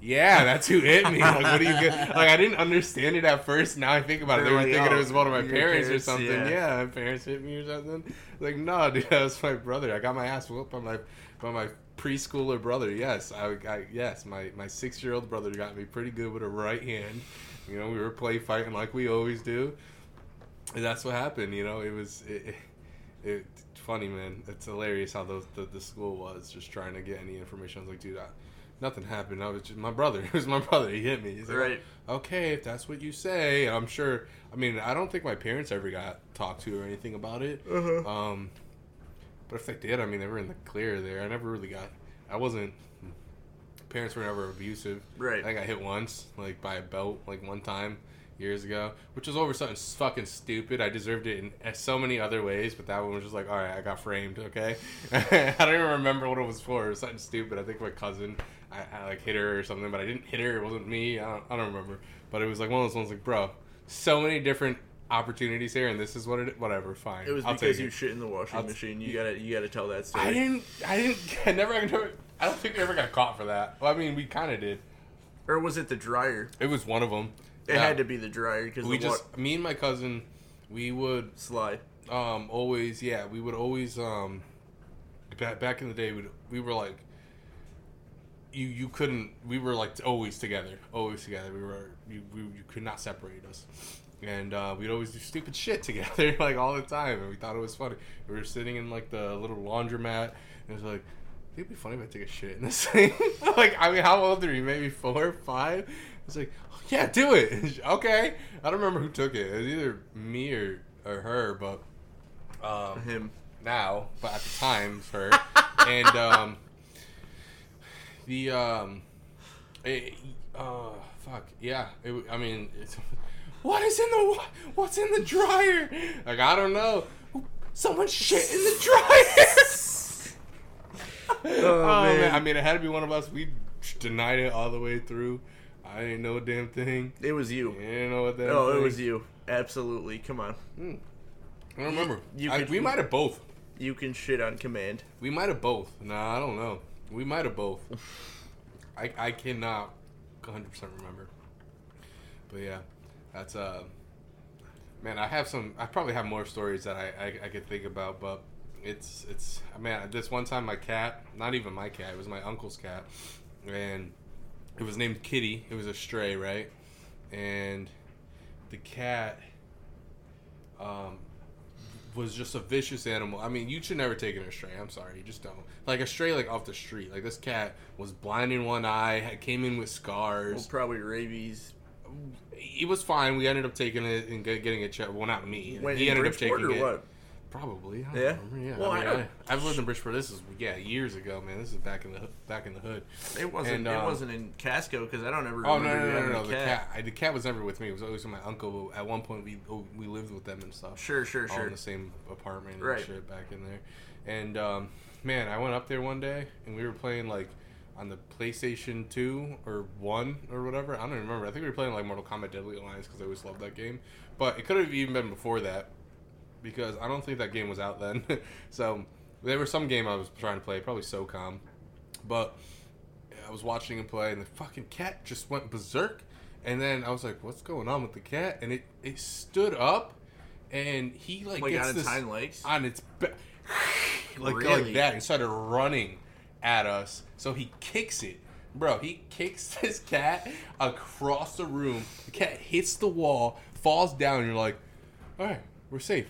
yeah, that's who hit me. Like, what do you get? Like, I didn't understand it at first. Now I think about it. They were like, thinking oh, it was one of my parents, parents, or something. yeah. Yeah. my parents hit me or something. Like, no, dude, that was my brother. I got my ass whooped by my by my preschooler brother. Yes, I, I yes, my my six year old brother got me pretty good with a right hand. You know, we were play fighting like we always do. And that's what happened. You know, it was it, it, it funny, man. It's hilarious how those the, the school was just trying to get any information. I was like, dude, I, nothing happened. I was just my brother. It was my brother. He hit me. He's like, Right. okay, if that's what you say, I'm sure. I mean, I don't think my parents ever got talked to or anything about it. Uh-huh. Um, but if they did, I mean, they were in the clear there. I never really got. I wasn't. Parents were never abusive. Right. I got hit once, like by a belt, like one time years ago, which was over something fucking stupid. I deserved it in uh, so many other ways, but that one was just like, all right, I got framed. Okay, I don't even remember what it was for. It was something stupid. I think my cousin, I, I like hit her or something, but I didn't hit her. It wasn't me. I don't, I don't remember. But it was like one of those ones, like, bro, so many different opportunities here, and this is what it. Whatever, fine. It was I'll because you it. shit in the washing I'll- machine. You gotta you gotta tell that story. I didn't. I didn't. I never. I never. I don't think we ever got caught for that. Well, I mean, we kind of did. Or was it the dryer? It was one of them. It had to be the dryer because We just. wa- Me and my cousin, we would slide. um always. Yeah, we would always um. Back back in the day, we we were like. You you couldn't. We were like always together. Always together. We were. You we, you could not separate us. And uh, we'd always do stupid shit together, like all the time, and we thought it was funny. We were sitting in like the little laundromat, and it was like, it'd be funny if I take a shit in this thing. like, I mean, how old are you? Maybe four, five? It's like, yeah, do it. okay. I don't remember who took it. It was either me or, or her, but um, Him. now, but at the time, it's her. and um, the um, it, uh, fuck yeah. It, I mean, it's, what is in the what's in the dryer? Like I don't know. Someone shit in the dryer. oh, man. man. I mean, it had to be one of us. We denied it all the way through. I didn't know a damn thing. It was you. I didn't know what that. No, it was you. Absolutely. Come on. I don't remember. You I, could- we might have both. You can shit on command. We might have both. Nah, I don't know. We might have both. I I cannot 100 percent remember. But yeah, that's uh, man. I have some. I probably have more stories that I I, I could think about, but it's it's man. This one time, my cat, not even my cat, it was my uncle's cat, and it was named Kitty. It was a stray, right? And the cat, um, was just a vicious animal. I mean, you should never take an stray. I'm sorry, you just don't. Like a stray, like off the street. Like this cat was blind in one eye, had- came in with Well, scars. probably rabies. It was fine. We ended up taking it and getting it checked. Well, not me. He ended up taking it. what? Probably. I Yeah? Yeah. Well, I I mean, I, have lived in Bridgeport. This is yeah years ago, man. This is back in the back in the hood. It wasn't. And, it um, wasn't in Casco because I don't ever. Oh no remember no no no, no, The a cat. I, the cat was never with me. It was always with my uncle. At one point, we oh, we lived with them and stuff. Sure, sure, all sure. in the same apartment and Right. shit back in there. And um, man, I went up there one day and we were playing like on the PlayStation Two or One or whatever. I don't even remember. I think we were playing like Mortal Kombat Deadly Alliance because I always loved that game. But it could have even been before that because I don't think that game was out then. so there was some game I was trying to play, probably SOCOM. But I was watching him play, and the fucking cat just went berserk. And then I was like, "What's going on with the cat?" And it it stood up, and he like, Like gets on its hind legs. on its back, like like Really? that. and started running at us. So he kicks it, bro. He kicks this cat across the room. The cat hits the wall, falls down. And you're like, all right, we're safe.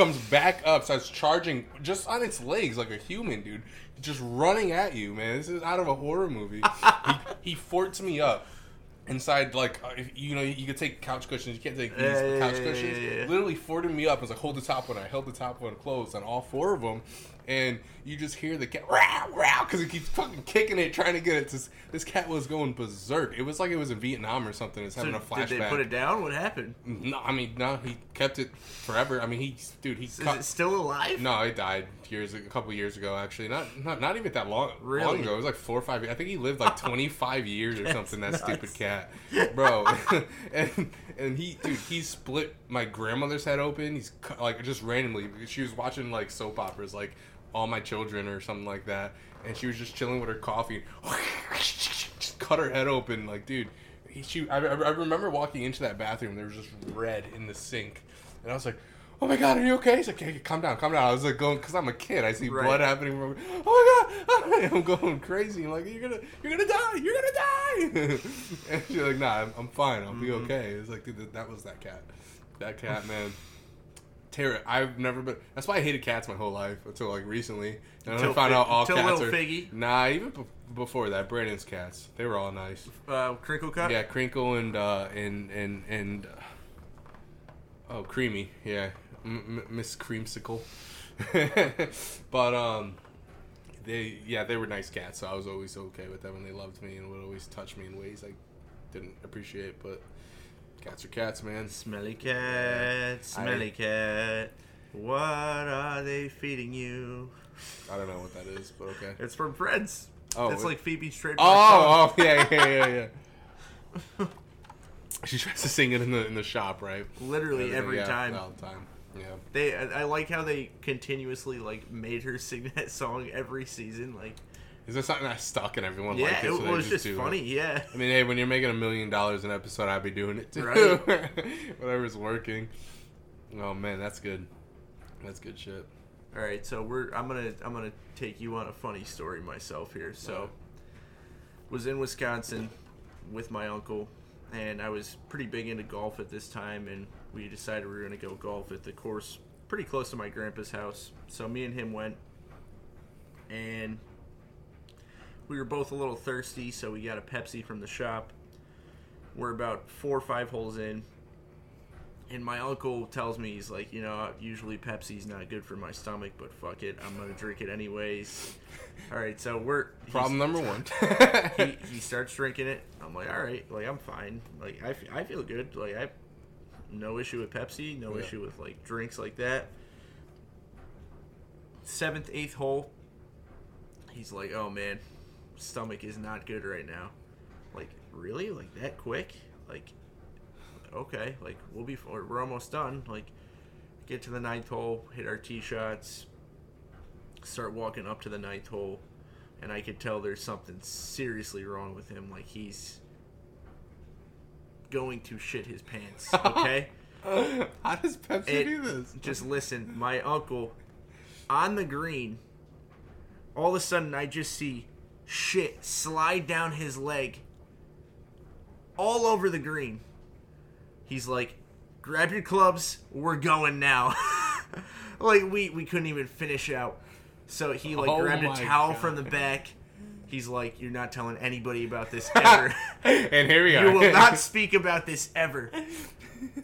Comes back up, starts charging just on its legs like a human, dude. Just running at you, man. This is out of a horror movie. he, he forts me up inside like uh, if, you know you could take couch cushions you can't take these Yeah, couch yeah, cushions yeah, literally forted me up as I was like hold the top one I held the top one closed on all four of them and you just hear the cat because it keeps fucking kicking it trying to get it to this cat was going berserk it was like it was in Vietnam or something it's So having a flashback did they put it down? What happened? no I mean no he kept it forever I mean he dude he Is cut, it still alive? no, he died years a couple years ago. Actually, not not not even that long Really? long ago. It was like four or five. I think he lived like twenty five years or something. That nuts. stupid cat, bro. and and he dude he split my grandmother's head open. He's cut, like just randomly. She was watching like soap operas, like All My Children or something like that, and she was just chilling with her coffee. just cut her head open, like dude. She, I, I remember walking into that bathroom. There was just red in the sink, and I was like, "Oh my god, are you okay?" He's like, "Okay, calm down, calm down." I was like going because I'm a kid. I see Right. blood happening. From, oh my god, I'm going crazy. I'm like, "You're gonna, you're gonna die. You're gonna die." and she's like, "Nah, I'm, I'm fine. I'll be Mhm. okay." It's like, dude, that, that was that cat. That cat, man. Terror. I've never been. That's why I hated cats my whole life until like recently. And then I found out all until cats little are. Figgy? Nah, even b- before that, Brandon's cats. They were all nice. Uh, crinkle cut. Yeah, Crinkle and uh, and and and uh, oh, Creamy. Yeah, M- M- Miss Creamsicle. but um, they yeah they were nice cats, so I was always okay with them, and they loved me and would always touch me in ways I didn't appreciate. But cats are cats, man. Smelly cat, smelly cat. What are they feeding you? I don't know what that is, but okay. It's from Friends. Oh, it's it- like Phoebe's trademark song. Oh, oh yeah, yeah, yeah, yeah. she tries to sing it in the in the shop, right? Literally every Yeah, time. All the time. Yeah. They, I I like how they continuously like made her sing that song every season. Like, Is there something that stuck and everyone yeah, liked it? it, so they was just it? funny. Yeah, I mean, hey, when you're making a million dollars an episode, I'd be doing it too. Right. Whatever's working. Oh man, that's good. That's good shit. All right, so we're I'm gonna I'm gonna take you on a funny story myself here. So, was in Wisconsin with my uncle, and I was pretty big into golf at this time, and we decided we were gonna go golf at the course pretty close to my grandpa's house. So me and him went, and we were both a little thirsty, so we got a Pepsi from the shop. We're about four or five holes in, and my uncle tells me he's like, you know, usually Pepsi's not good for my stomach, but fuck it, I'm gonna drink it anyways. All right, so we're Problem number one. he, he starts drinking it. I'm like, all right, like I'm fine. Like I, I feel good. Like I, no issue with Pepsi. No Yeah. issue with like drinks like that. Seventh, eighth hole. He's like, oh man, stomach is not good right now. Like really, like that quick? Like okay, like we'll be we're we're almost done. Like get to the ninth hole, hit our tee shots, start walking up to the ninth hole, and I could tell there's something seriously wrong with him. Like he's going to shit his pants. Okay, How does Pepsi It- do this? just listen. My uncle on the green. All of a sudden, I just see shit slide down his leg all over the green. He's like, "Grab your clubs, we're going now." like we we couldn't even finish out. So he like Oh grabbed a towel God. from the back. He's like, "You're not telling anybody about this ever." and here we are. You will not speak about this ever.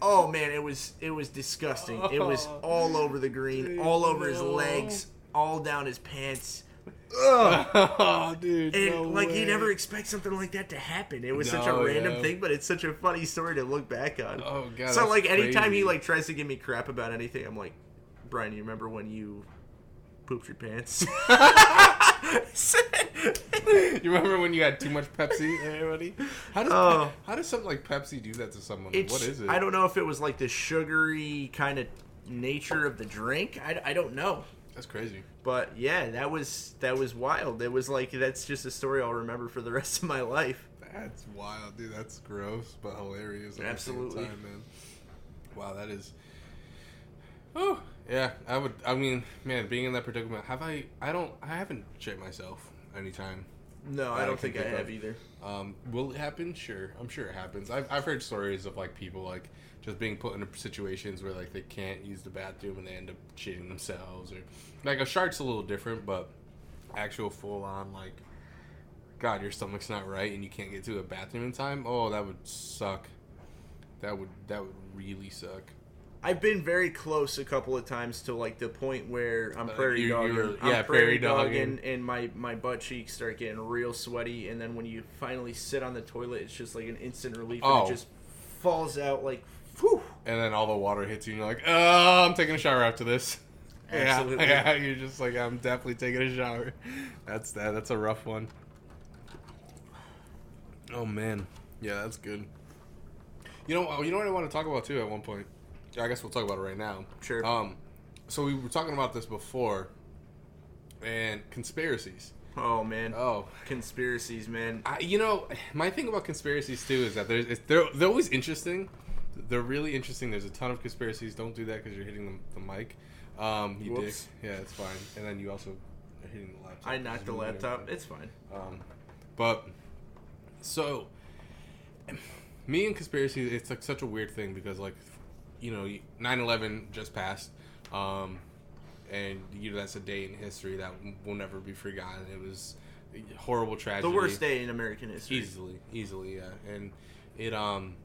Oh man, it was it was disgusting. It was oh, all over the green, all over his legs, all down his pants. Oh, dude. And no like way. you never expect something like that to happen. It was such a random yeah. thing, but it's such a funny story to look back on. Oh god. so like anytime crazy. he like tries to give me crap about anything, I'm like, Brian, you remember when you pooped your pants? you remember when you had too much Pepsi, everybody? How does Oh. how does something like Pepsi do that to someone? What is it? I don't know if it was like the sugary kind of nature of the drink. I, I don't know. That's crazy. But yeah, that was that was wild. It was like that's just a story I'll remember for the rest of my life. That's wild, dude. That's gross, but hilarious. At Absolutely. The same time, man. Wow, that is. Oh yeah, I would. I mean, man, being in that predicament, have I? I don't. I haven't shit myself anytime. No, I I don't think I think of- have either. Um, will it happen? Sure, I'm sure it happens. I've I've heard stories of like people like just being put into situations where like they can't use the bathroom and they end up cheating themselves or like a shark's a little different, but actual full on like. God, your stomach's not right and you can't get to a bathroom in time. Oh, that would suck. That would that would really suck. I've been very close a couple of times to like the point where I'm Uh, prairie you- dogging. I'm yeah, prairie prairie dogging. and my my butt cheeks start getting real sweaty, and then when you finally sit on the toilet, it's just like an instant relief, and Oh. it just falls out like, whew. And then all the water hits you and you're like, oh, I'm taking a shower after this. Absolutely. Yeah, yeah, you're just like, I'm definitely taking a shower. That's that. That's a rough one. Oh man, yeah, that's good. You know, you know what I want to talk about too. At one point, I guess we'll talk about it right now. Sure. Um, so we were talking about this before, and conspiracies. Oh man, Oh, conspiracies, man. I, you know, my thing about conspiracies too is that there's it's, they're they're always interesting. They're really interesting. There's a ton of conspiracies. Don't do that because you're hitting the, the mic. Um, you Whoops. dick. Yeah, it's fine. And then you also are hitting the laptop. I knocked the laptop. everything. It's fine. Um, but so me and conspiracy, it's like such a weird thing because like you know, 9/11 just passed. Um, and you know that's a day in history that will never be forgotten. It was a horrible tragedy. The worst day in American history. Easily, easily, yeah. And it um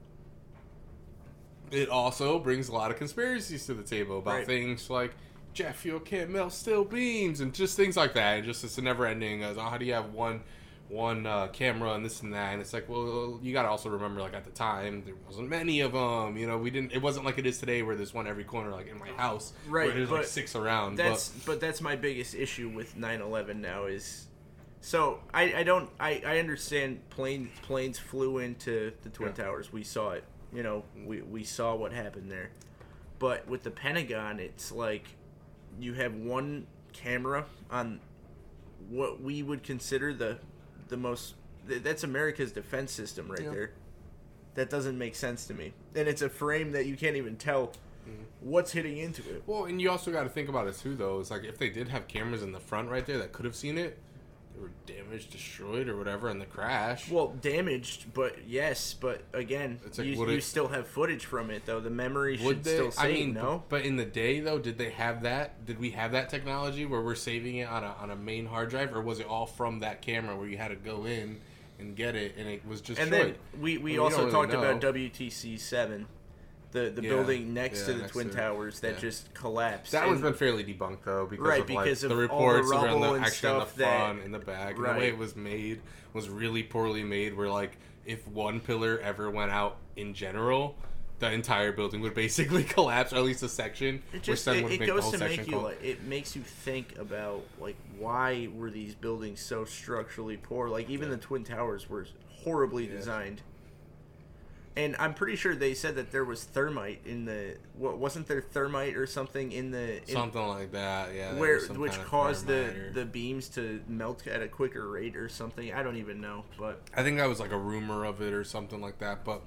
it also brings a lot of conspiracies to the table about Right. things like jet fuel can't melt steel beams and just things like that. And just it's a never ending as oh, how do you have one one uh, camera and this and that and it's like well you got to also remember like at the time there wasn't many of them you know we didn't it wasn't like it is today where there's one every corner like in my house Right, where there's like six around That's but that's my biggest issue with 9/11 now is so I, I don't I, I understand plane planes flew into the twin Yeah. towers. We saw it. You know, we we saw what happened there. But with the Pentagon, it's like you have one camera on what we would consider the the most that's America's defense system right Yeah. there. That doesn't make sense to me. And it's a frame that you can't even tell Mm-hmm. what's hitting into it. Well, and you also got to think about it too, though. It's like if they did have cameras in the front right there that could have seen it, were damaged, destroyed, or whatever in the crash. Well, damaged, but yes, but again, It's like, you, would you it- still have footage from it though. The memory should would they? still save. I mean, no, but in the day though, did they have that? Did we have that technology where we're saving it on a on a main hard drive, or was it all from that camera where you had to go in and get it, and it was just and then we, we Well, you also don't really talked about. WTC seven, the the Yeah, building next yeah, to the next twin to towers that Yeah. just collapsed. That one's been fairly debunked though, because Right, of like because the of the reports around rubble the and actually on the stuff that- front and the back, and the way it was made was really poorly made. Where like if one pillar ever went out in general, the entire building would basically collapse, or at least a section. It which just it, it the goes to make you like it makes you think about like why were these buildings so structurally poor? Like even the twin towers were horribly designed. And I'm pretty sure they said that there was thermite in the what wasn't there thermite or something in the in, something like that. Yeah, where which caused the or- the beams to melt at a quicker rate or something. I don't even know, but I think that was like a rumor of it or something like that. But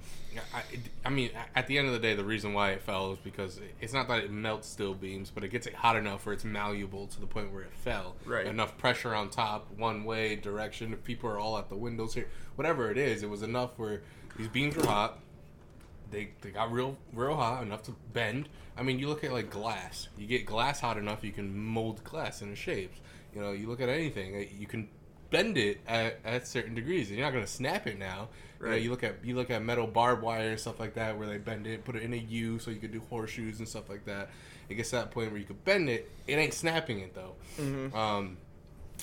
I, I mean, at the end of the day, the reason why it fell is because it's not that it melts steel beams, but it gets it hot enough where it's malleable to the point where it fell. Right. Enough pressure on top, one way direction. If people are all at the windows here, whatever it is, it was enough where these beams were hot. They, they got real real hot enough to bend. I mean, you look at like glass. You get glass hot enough, you can mold glass into shapes. You know, you look at anything, uh, you can bend it at, at certain degrees. You're not gonna snap it now. You, know, Right. you look at you look at metal barbed wire and stuff like that, where they bend it, put it in a U, so you could do horseshoes and stuff like that. It gets to that point where you could bend it. It ain't snapping it though. Um,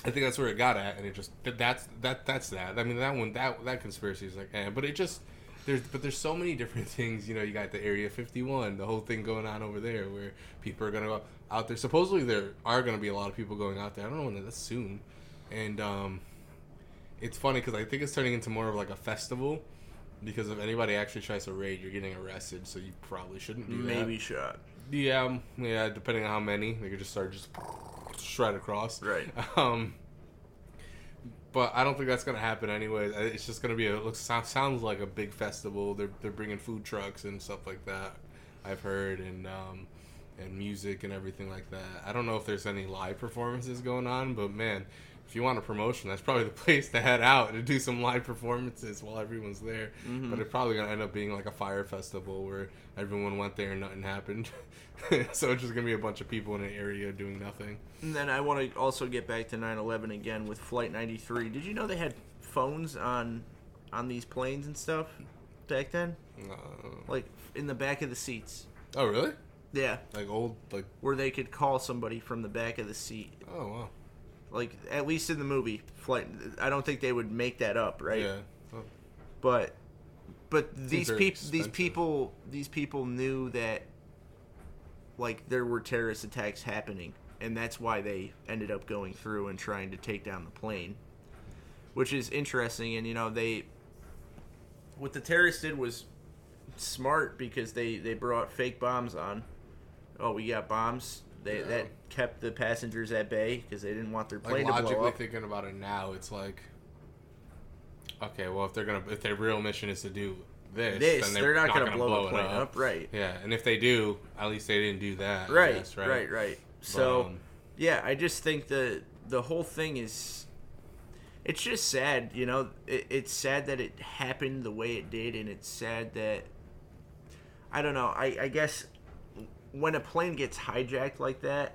I think that's where it got at, and it just that- that's that that's that. I mean, that one that that conspiracy is like, eh, but it just there's but there's so many different things. You know, you got the Area 51, the whole thing going on over there, where people are gonna go out there. Supposedly, there are gonna be a lot of people going out there. I don't know when that's soon, and um, it's funny because I think it's turning into more of like a festival. Because if anybody actually tries to raid, you're getting arrested, so you probably shouldn't do that. maybe shot. Yeah, yeah. Depending on how many, they could just start just shred across. Right. Um, but I don't think that's gonna happen anyway. It's just gonna be a looks sounds, sounds like a big festival. They're they're bringing food trucks and stuff like that. I've heard and um, and music and everything like that. I don't know if there's any live performances going on, but man, if you want a promotion, that's probably the place to head out to do some live performances while everyone's there. Mm-hmm. But it's probably gonna end up being like a Fyre festival where everyone went there and nothing happened. so it's just gonna be a bunch of people in an area doing nothing. And then I want to also get back to 9/11 again with Flight 93. Did you know they had phones on on these planes and stuff back then? Uh, Like in the back of the seats. oh really? Yeah, Like old like where they could call somebody from the back of the seat. oh wow Like at least in the movie Flight. I don't think they would make that up, right? yeah. But but these people these people these people knew that like there were terrorist attacks happening and that's why they ended up going through and trying to take down the plane. Which is interesting and you know they what the terrorists did was smart because they they brought fake bombs on. Oh, we got bombs. They Yeah. that kept the passengers at bay because they didn't want their like plane to blow up. logically up. thinking about it now, it's like okay, well if they're gonna if their real mission is to do this, This, then they're, not, gonna, gonna, blow, the plane up. right? Yeah, and if they do, at least they didn't do that. Right, guess, right, right, right, But, So, um, yeah, I just think the the whole thing is, it's just sad. You know, it, it's sad that it happened the way it did, and it's sad that I don't know. I I guess when a plane gets hijacked like that.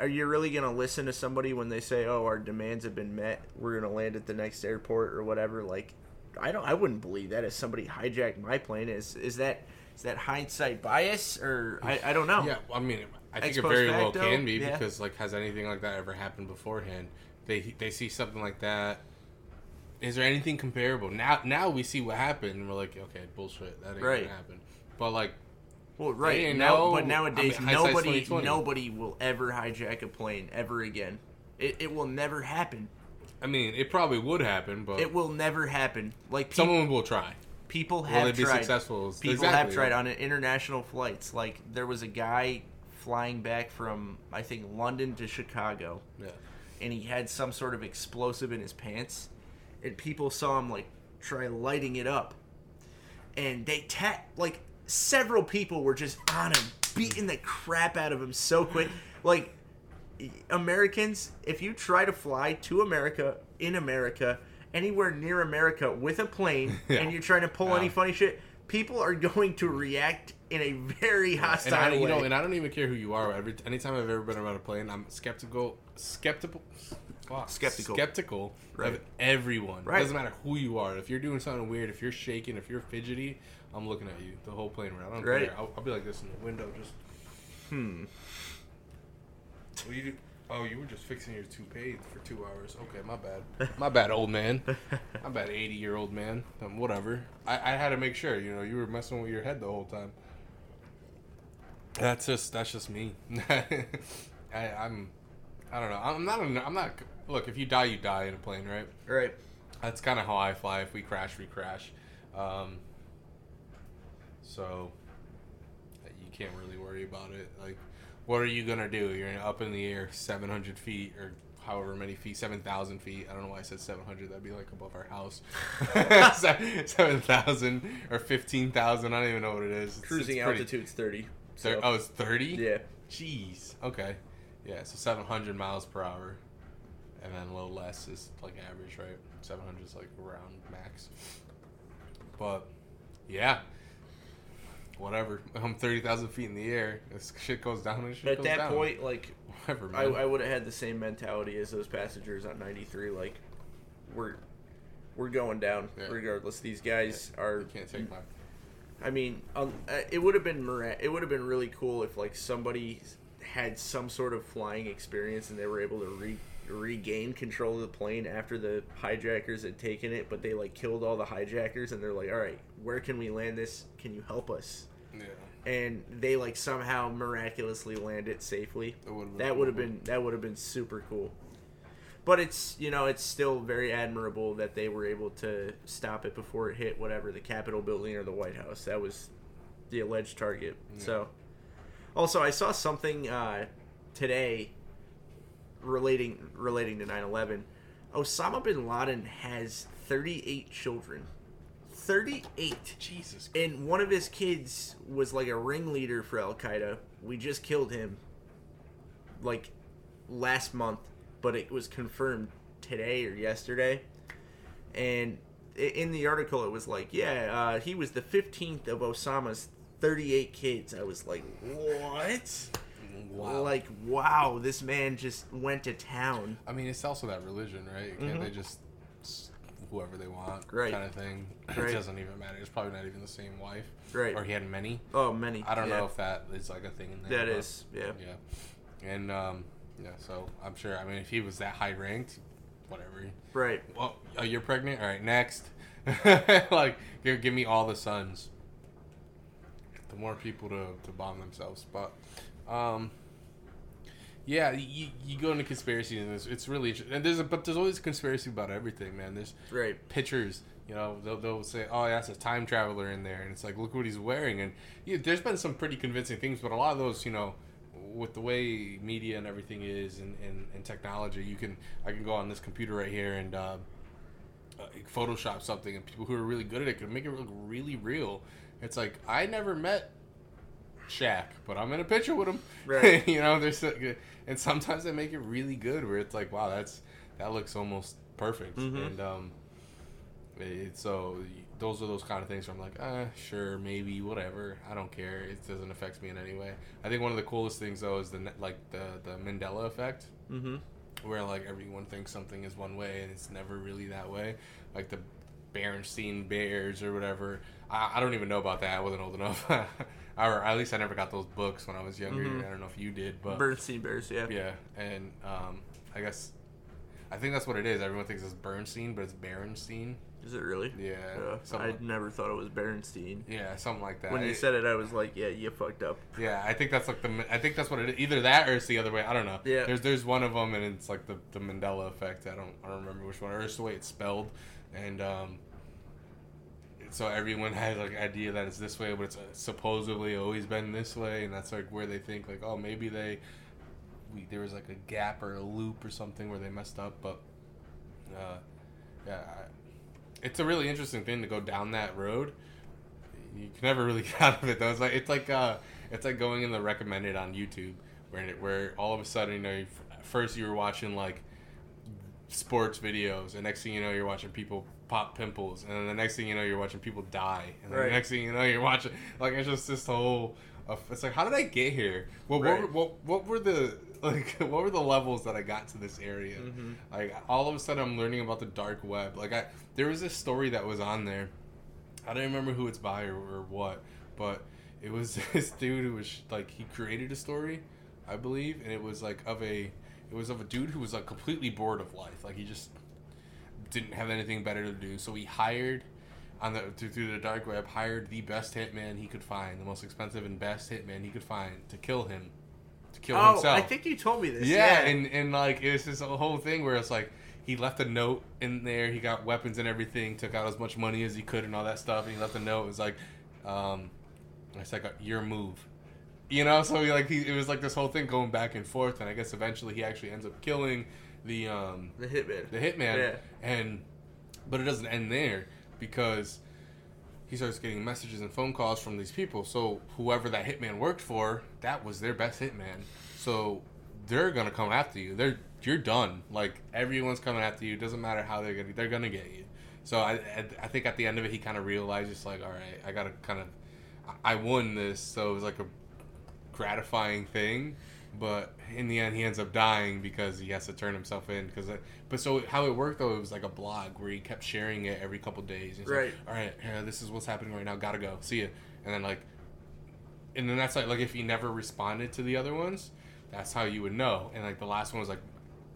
Are you really gonna listen to somebody when they say, "Oh, our demands have been met. We're gonna land at the next airport or whatever"? Like, I don't. I wouldn't believe that if somebody hijacked my plane. Is is that is that hindsight bias or I, I don't know. Yeah, I mean, I think Ex it very well can be yeah. because like, has anything like that ever happened beforehand? They they see something like that. Is there anything comparable? Now now we see what happened and we're like, okay, bullshit, that ain't Right. gonna happen. But like, Well, right now, know- but nowadays I mean, nobody nobody will ever hijack a plane ever again. It, it will never happen. I mean, it probably would happen, but It will never happen. Like someone will try. people Will have they be tried. successful? People Exactly, have tried on international flights. Like there was a guy flying back from I think London to Chicago, Yeah. and he had some sort of explosive in his pants, and people saw him like try lighting it up, and they ta- like several people were just on him, beating the crap out of him so quick. Like Americans, if you try to fly to America in America, anywhere near America with a plane, Yeah. and you're trying to pull any uh-huh. funny shit, people are going to react in a very And hostile I, way. you know, and I don't even care who you are. Every anytime I've ever been around a plane, I'm skeptical, skeptical, fuck, Skeptical. skeptical Right. of everyone. Right. Doesn't matter who you are. If you're doing something weird, if you're shaking, if you're fidgety, I'm looking at you the whole plane ride. I don't Right. care. I'll, I'll be like this in the window, just. hmm. What you do? Oh, you were just fixing your toupee for two hours. Okay, my bad. My bad, old man. My bad, eighty year old man. Um, whatever. I, I had to make sure. You know, you were messing with your head the whole time. That's just that's just me. I, I'm. I don't know. I'm not. A, I'm not. Look, if you die, you die in a plane, right? Right. That's kind of how I fly. If we crash, we crash. Um, so you can't really worry about it. Like, what are you gonna do? You're up in the air, 700 feet or however many feet, 7,000 feet. I don't know why I said 700. That'd be like above our house. 7,000 or 15,000. I don't even know what it is. It's- Cruising it's pretty- altitude's thirty. So, oh, it's 30. yeah. Jeez. Okay. Yeah. So 700 miles per hour, and then a little less is like average, right? 700 is like around max. But yeah. Whatever. I'm 30,000 feet in the air. This shit goes down and shit But at that down. point, like whatever, I, man. I would have had the same mentality as those passengers on 93. Like, we're we're going down Yeah. regardless. These guys are. you can't take my. I mean, um, uh, it would have been it would have been really cool if like somebody had some sort of flying experience and they were able to re- regain control of the plane after the hijackers had taken it, but they like killed all the hijackers and they're like, "All right, where can we land this? Can you help us?" Yeah. And they like somehow miraculously land it safely. That been would have been that would have been super cool. But it's you know it's still very admirable that they were able to stop it before it hit whatever the Capitol building or the White House. That was the alleged target. Yeah. So, also I saw something uh, today relating relating to 9/11, Osama bin Laden has 38 children. 38. Jesus. And one of his kids was like a ringleader for Al Qaeda. We just killed him like last month, but it was confirmed today or yesterday. And in the article, it was like, yeah, uh, he was the 15th of Osama's 38 kids. I was like, what? Wow. Like, wow, this man just went to town. I mean, it's also that religion, right? Can't Mhm. they just whoever they want, Right. kind of thing? Right. It doesn't even matter. It's probably not even the same wife, Right. or he had many. Oh, many. I don't Yeah. know if that is like a thing in there. That but- is, yeah. Yeah, and um, yeah. So I'm sure. I mean, if he was that high ranked, whatever. Right. Well, oh, you're pregnant. All right, next. like, give, give me all the sons. The more people to, to bomb themselves, but um, yeah, you, you go into conspiracy and it's, it's really interesting. And there's a, but there's always a conspiracy about everything, man. There's Right. pictures. You know, they'll, they'll say, "Oh, yeah, that's a time traveler in there," and it's like, look what he's wearing. And yeah, there's been some pretty convincing things, but a lot of those, you know, with the way media and everything is, and, and, and technology, you can I can go on this computer right here and uh, Photoshop something, and people who are really good at it can make it look really real. It's like I never met Shaq, but I'm in a picture with him. Right. you know, there's a, and sometimes they make it really good, where it's like, wow, that's that looks almost perfect, Mhm. and um, it, so those are those kind of things where I'm like, ah, sure, maybe, whatever. I don't care. It doesn't affect me in any way. I think one of the coolest things though is the like the the Mandela effect Mm-hmm. where like everyone thinks something is one way and it's never really that way. Like the Berenstein Bears or whatever. I, I don't even know about that. I wasn't old enough. or at least I never got those books when I was younger. Mhm. I don't know if you did, but Bernstein Bears, yeah. yeah. And um, I guess I think that's what it is. Everyone thinks it's Bernstein, but it's Berenstein. Is it really? Yeah, Uh, I like- never thought it was Berenstein. Yeah, something like that. When you It- said it, I was like, yeah, you fucked up. Yeah, I think that's like the. I think that's what it is. Either that or it's the other way. I don't know. Yeah. There's there's one of them and it's like the the Mandela effect. I don't I don't remember which one or it's the way it's spelled, and um. So everyone has like idea that it's this way, but it's uh, supposedly always been this way, and that's like where they think like, oh, maybe they, we, there was like a gap or a loop or something where they messed up, but, uh, yeah, I, it's a really interesting thing to go down that road you can never really get out of it though. It's like it's like uh, it's like going in the recommended on YouTube, where where all of a sudden you know you, first you were watching like sports videos, and next thing you know you're watching people pop pimples, and then the next thing you know you're watching people die, and then Right. the next thing you know you're watching like it's just this whole. Uh, it's like how did I get here? Well, what, Right. were, what what were the like what were the levels that I got to this area? Mhm. Like all of a sudden I'm learning about the dark web. Like I there was this story that was on there. I don't remember who it's by or, or what, but it was this dude who was like he created a story, I believe, and it was like of a it was of a dude who was like completely bored of life. Like he just didn't have anything better to do, so he hired on the through, through the dark web hired the best hitman he could find, the most expensive and best hitman he could find to kill him, to kill oh, himself. I think you told me this. Yeah, Yeah, and and like it was this whole thing where it's like he left a note in there. He got weapons and everything. Took out as much money as he could and all that stuff. And he left a note. It was like, um, it's like a, your move, you know. So he like he it was like this whole thing going back and forth. And I guess eventually he actually ends up killing the um the hitman. the hitman. Yeah. And but it doesn't end there because he starts getting messages and phone calls from these people. So whoever that hitman worked for, that was their best hitman. So they're gonna come after you. They're you're done. Like everyone's coming after you. Doesn't matter how they're gonna they're gonna get you. So I I, I think at the end of it, he kind of realized it's like all right, I gotta kind of I won this. So it was like a gratifying thing. But in the end, he ends up dying because he has to turn himself in. Because, but so how it worked though, it was like a blog where he kept sharing it every couple days. Right. Like, All right, yeah, this is what's happening right now. Gotta go. See you. And then like, and then that's like like if he never responded to the other ones, that's how you would know. And like the last one was like,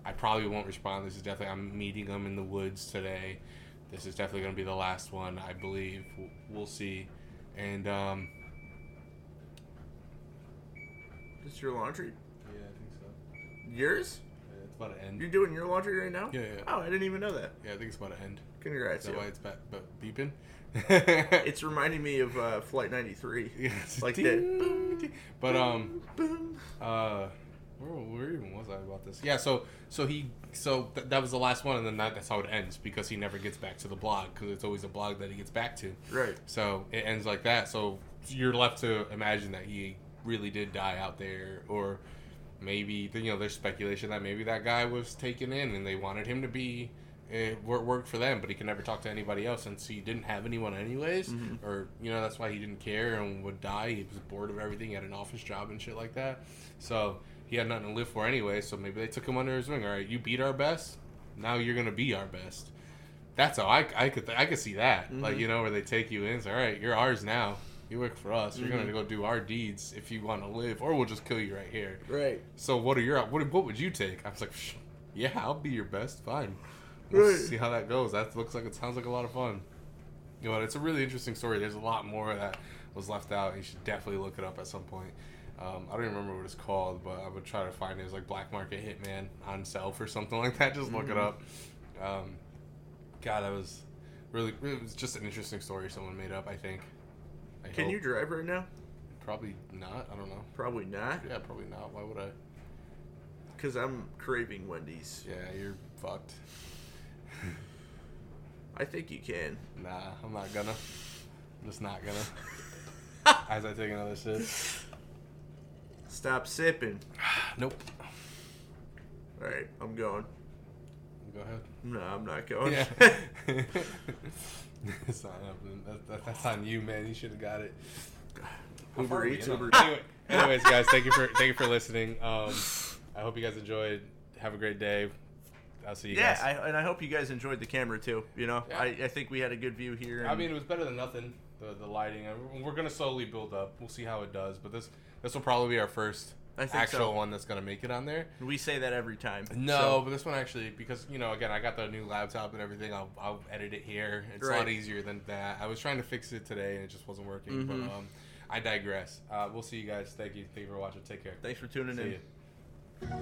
I probably won't respond. This is definitely I'm meeting him in the woods today. This is definitely gonna be the last one, I believe. We'll, we'll see. And um, This your laundry? Yeah, I think so. Yours? It's about to end. You're doing your laundry right now? Yeah, yeah. Oh, I didn't even know that. Yeah, I think it's about to end. Is Congrats. that yo. why it's ba- ba- beeping? It's reminding me of uh, Flight 93. Yeah, it's like ding, that. ding. But um, Boom. uh, where, where even was I about this? Yeah, so so he so th- that was the last one, and then that, that's how it ends because he never gets back to the blog because it's always a blog that he gets back to. Right. So it ends like that. So you're left to imagine that he really did die out there, or maybe you know there's speculation that maybe that guy was taken in and they wanted him to be it worked for them, but he could never talk to anybody else since he didn't have anyone anyways, Mhm. or you know that's why he didn't care and would die. He was bored of everything. He had an office job and shit like that, so he had nothing to live for anyway. So maybe they took him under his wing. All right, you beat our best. Now you're gonna be our best. That's how I, I could I could see that like Mhm. you know where they take you in. It's all right, you're ours now. You work for us. You're Mhm. gonna go do our deeds if you want to live, or we'll just kill you right here. Right. So what are your what what would you take? I was like, yeah, I'll be your best. Fine. We'll Right. see how that goes. That looks like it sounds like a lot of fun. You know, it's a really interesting story. There's a lot more that was left out. You should definitely look it up at some point. Um, I don't even remember what it's called, but I would try to find it. It's like Black Market Hitman on Self or something like that. Just look it Mhm. up. Um, God, that was really it was just an interesting story someone made up. I think. Can hope. you drive right now? Probably not. I don't know. Probably not. Yeah, probably not. Why would I? Because I'm craving Wendy's. Yeah, you're fucked. I think you can. Nah, I'm not gonna. I'm just not gonna. As I take another sip. Stop sipping. Nope. All right, I'm going. Go ahead. No, I'm not going. Yeah. it's not happening. That, that, that's on you, man. You should have got it. Uber Eats. Uber. Anyway, anyways, guys, thank you for thank you for listening. Um, I hope you guys enjoyed. Have a great day. I'll see you Yeah, guys. I, and I hope you guys enjoyed the camera too. You know, Yeah. I, I think we had a good view here. I mean, it was better than nothing. The the lighting. and We're gonna slowly build up. We'll see how it does. But this this will probably be our first I think actual so. one that's gonna make it on there. we say that every time. No, So- but this one actually because you know again I got the new laptop and everything. I'll, I'll edit it here. It's a lot easier than that. I was trying to fix it today and it just wasn't working. Mhm. But um, I digress. Uh, we'll see you guys. Thank you. Thank you for watching. Take care. thanks for tuning See in. ya.